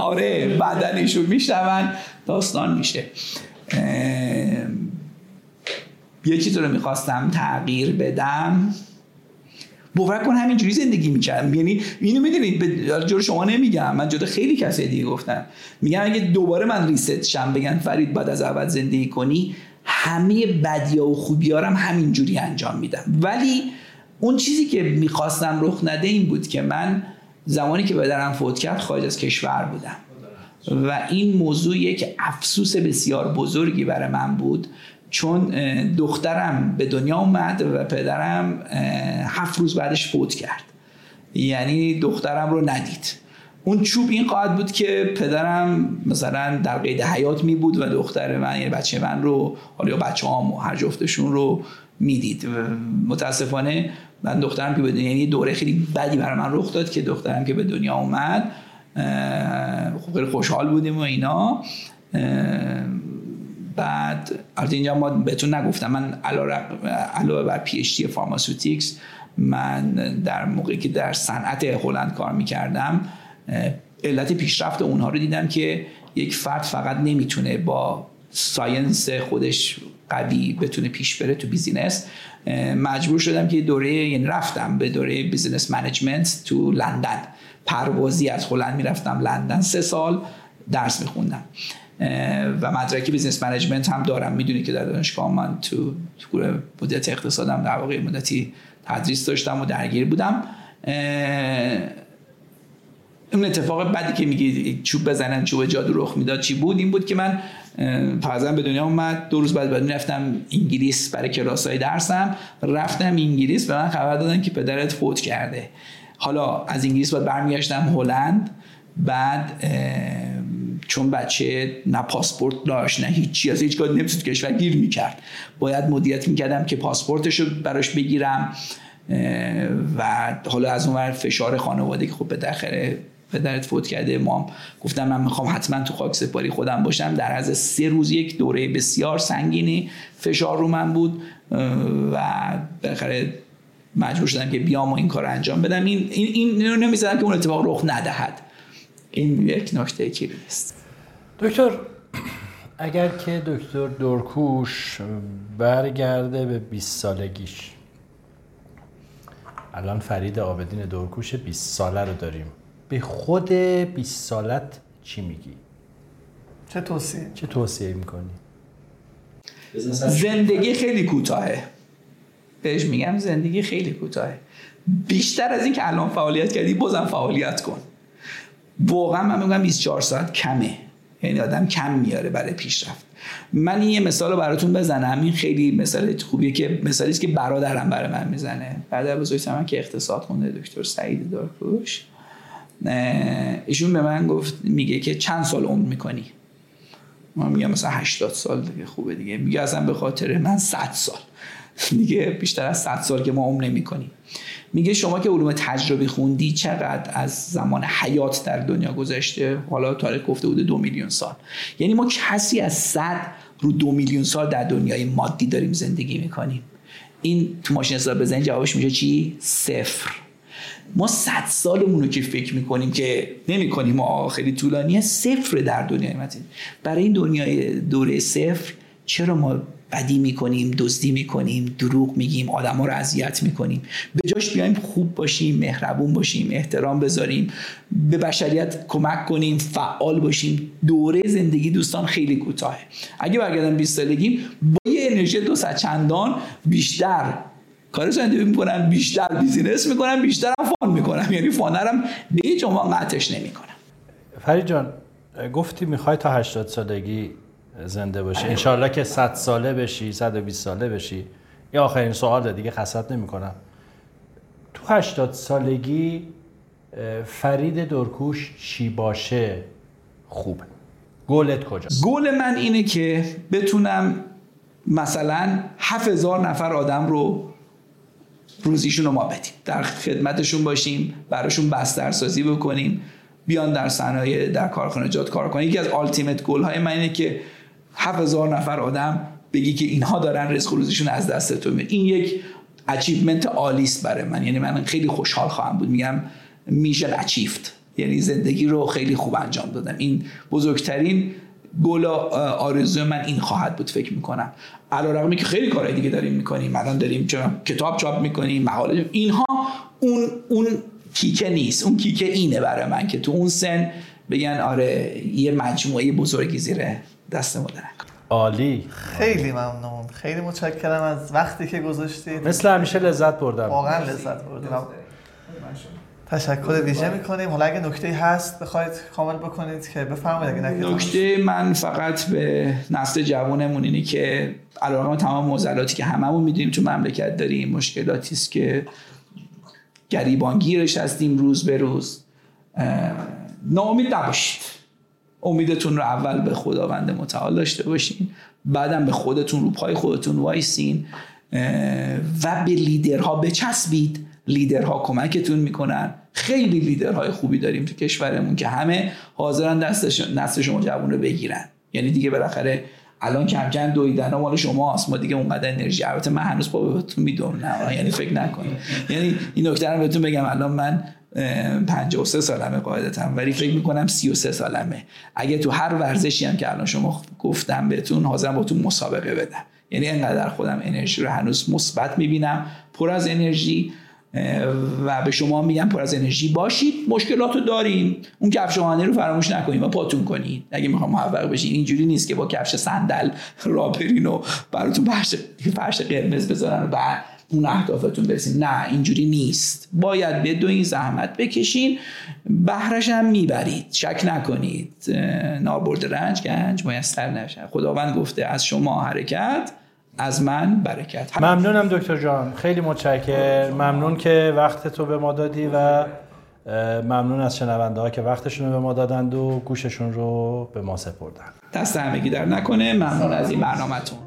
آره بعدا ایشون میشنون داستان میشه. یه چیز رو می‌خواستم تغییر بدم. باور کن همینجوری زندگی می‌کردم. یعنی اینو می‌دونید به جور شما نمیگم. من جدا خیلی کسی دیگه گفتن میگم اگه دوباره من ریست شم بگن فرید بعد از اول زندگی کنی همه بدیا و خوبیا هم همینجوری انجام میدم. ولی اون چیزی که می‌خواستم رخ نده این بود که من زمانی که پدرم فوت کرد خارج از کشور بودم. و این موضوع یک افسوس بسیار بزرگی برای من بود. چون دخترم به دنیا اومد و پدرم هفت روز بعدش فوت کرد. یعنی دخترم رو ندید. اون چوب این قاعد بود که پدرم مثلا در قید حیات می بود و دختر من یعنی بچه من رو حالا بچه هم و هر جفتشون رو می‌دید متاسفانه من دخترم که به دنیا یعنی دوره خیلی بدی برای من رخ داد که دخترم که به دنیا اومد خب خیلی خوشحال بودیم و اینا. بعد البته اینجا ما بهتون نگفتم من علاوه بر PhD pharmaceutics من در موقعی که در صنعت هلند کار می‌کردم علت پیشرفت اونها رو دیدم که یک فرد فقط نمی‌تونه با science خودش قوی بتونه پیش بره تو business. مجبور شدم که دوره یعنی رفتم به دوره business management تو لندن. پروازی از هلند می‌رفتم لندن سه سال درس میخوندم. و مدرک business management هم دارم. می‌دونی که در دانشگاه من تو مدت اقتصادم در واقع مدتی تدریس داشتم و درگیر بودم. اون اتفاق بعدی که میگی چوب بزنن چوب جادو رخ می‌داد چی بود؟ این بود که من فرزن به دنیا اومد. دو روز بعد بعد رفتم انگلیس برای کلاس های درسم. رفتم انگلیس و من خبر دادن که پدرت فوت کرده. حالا از انگلیس باید برمیگشتم هلند. بعد چون بچه نه پاسپورت داشت نه هیچی از هیچ نمی‌تونست کشور گیر می‌کرد. باید مدیریت می‌کردم که پاسپورتش رو براش بگیرم و حالا از اون فشار خانواده که خب به داخل پدرت فوت کرده. ما گفتم من می‌خوام حتما تو خاک سپاری خودم باشم. در از سه روز یک دوره بسیار سنگینی فشار رو من بود و بالاخره مجبور شدم که بیام و این کار انجام بدم. این این, این نمی‌زدم که اون اتفاق رخ ندهد. این یک نکته کلیدی است دکتر اگر که دکتر دورکوش برگرده به 20 سالگیش الان فرید آبدین دورکوش 20 ساله رو داریم به خود 20 سالت چی میگی؟ چه توصیه؟ چه توصیه می‌کنی؟ زندگی خیلی کوتاهه بهش میگم زندگی خیلی کوتاهه بیشتر از این که الان فعالیت کردی بازم فعالیت کن واقعا من میگم 24 ساعت کمه. یعنی آدم کم میاره برای پیشرفت. من این یه مثال رو براتون بزنم. این خیلی مثال خوبیه که مثالی که برادرم برای من می‌زنه. برادر بزرگ من که اقتصاد خونده دکتر سعید دارکوش ایشون به من گفت میگه که چند سال عمر می‌کنی؟ من میگم مثلا 80 سال دیگه خوبه دیگه. میگه اصلا به خاطر من 100 سال. دیگه بیشتر از 100 سال که ما عمر نمی‌کنیم. میگه شما که علوم تجربی خوندی چقدر از زمان حیات در دنیا گذشته؟ حالا تاریخ گفته بوده دو میلیون سال. یعنی ما کسی از صد رو دو میلیون سال در دنیای مادی داریم زندگی می‌کنیم. این تو ماشین حساب بزنید جوابش میشه چی؟ صفر. ما صد سالمون رو که فکر می‌کنیم که نمی‌کنیم ما خیلی طولانیه صفر در دنیای مادی برای این دنیای دوره صفر چرا ما بدی می‌کنیم دزدی می‌کنیم دروغ میگیم آدما رو اذیت می‌کنیم. به جاش بیایم خوب باشیم مهربون باشیم احترام بذاریم به بشریت کمک کنیم فعال باشیم. دوره زندگی دوستان خیلی کوتاهه. اگه برگردم 20 سالگیم با یه انرژی دو چندان بیشتر کار زندگی می‌کنم؟ بیشتر business می‌کنم بیشتر fun می‌کنم. یعنی fun رم به هیچ عنوان قطعش نمی‌کنم. فرید جان گفتی می‌خوای تا 80 سالگی زنده باشی. انشالله که 100 ساله بشی 120 ساله بشی. یا آخرین سوال دیگه خسته‌ت نمی کنم تو 80 سالگی فرید درکوش چی باشه خوبه گولت کجاست؟ گول من اینه که بتونم مثلا 7000 نفر آدم رو روزیشون رو ما بدیم. در خدمتشون باشیم براشون بسترسازی بکنیم بیان در صنایع در کارخانجات کار کنیم یکی از ultimate goal های من اینه که 7000 نفر آدم بگی که اینها دارن رزق روزیشون از دست تو این یک achievement عالی است برای من. یعنی من خیلی خوشحال خواهم بود. میگم mission achieved یعنی زندگی رو خیلی خوب انجام دادم. این بزرگترین گل آرزو من این خواهد بود. فکر می‌کنم. علیرغم که خیلی کارهای دیگه داریم می‌کنیم. الان داریم کتاب چاپ می‌کنیم مقاله اینها اون اون کیکه نیست. اون کیکه اینه برای من که تو اون سن بگن آره یه مجموعه بزرگی زیره. دست ما عالی. خیلی ممنون. خیلی متشکرم از وقتی که گذاشتید. مثل همیشه لذت بردم. واقعا لذت بردم. تشکر ویژه می‌کنیم. حالا اگه نکته هست بخواید کامل بکنید که بفرمایید. اگه نکته من فقط به نسل جوانمون اینه که علیرغم تمام معضلاتی که هممون می‌دونیم تو مملکت داریم مشکلاتی است که گریبانگیرش هستیم روز به روز. ناامید نباشید. امیدتون رو اول به خداوند متعال داشته باشین بعدم به خودتون رو پای خودتون وایسین و به لیدرها بچسبید. لیدرها کمکتون می‌کنن. خیلی لیدرهای خوبی داریم تو کشورمون که همه حاضرن دست شما جوون رو بگیرن. یعنی دیگه بالاخره الان کم کم دویدن ها مال شما ما دیگه اونقدر انرژی البته من هنوز با بهتون می‌دونم نه یعنی فکر نکنید. یعنی این نکته رو بهتون بگم. الان من 53 سالمه قاعدتا. ولی فکر می‌کنم 33 سالمه. اگه تو هر ورزشی هم که الان شما گفتم بهتون حاضرم باتون مسابقه بدم. یعنی انقدر خودم انرژی رو هنوز مثبت می‌بینم پر از انرژی و به شما میگم پر از انرژی باشید. مشکلات رو داریم اون کفش رو فراموش نکنید و پاتون کنید اگه می‌خوام موفق بشین اینجوری نیست که با کفش صندل را برین و براتون فرش فرش قرمز بذارن و بعد اون اهدافتون برسین نه اینجوری نیست. باید به دو این زحمت بکشین. بهرش هم می‌برید. شک نکنید. نابرد رنج گنج میسر نشه. خداوند گفته از شما حرکت از من برکت. ممنونم دکتر جان. خیلی متشکر ممنون که وقت تو به ما دادی و ممنون از شنونده ها که وقتشون رو به ما دادند و گوششون رو به ما سپردن. دست همگی در نکنه. ممنون از این برنامهتون.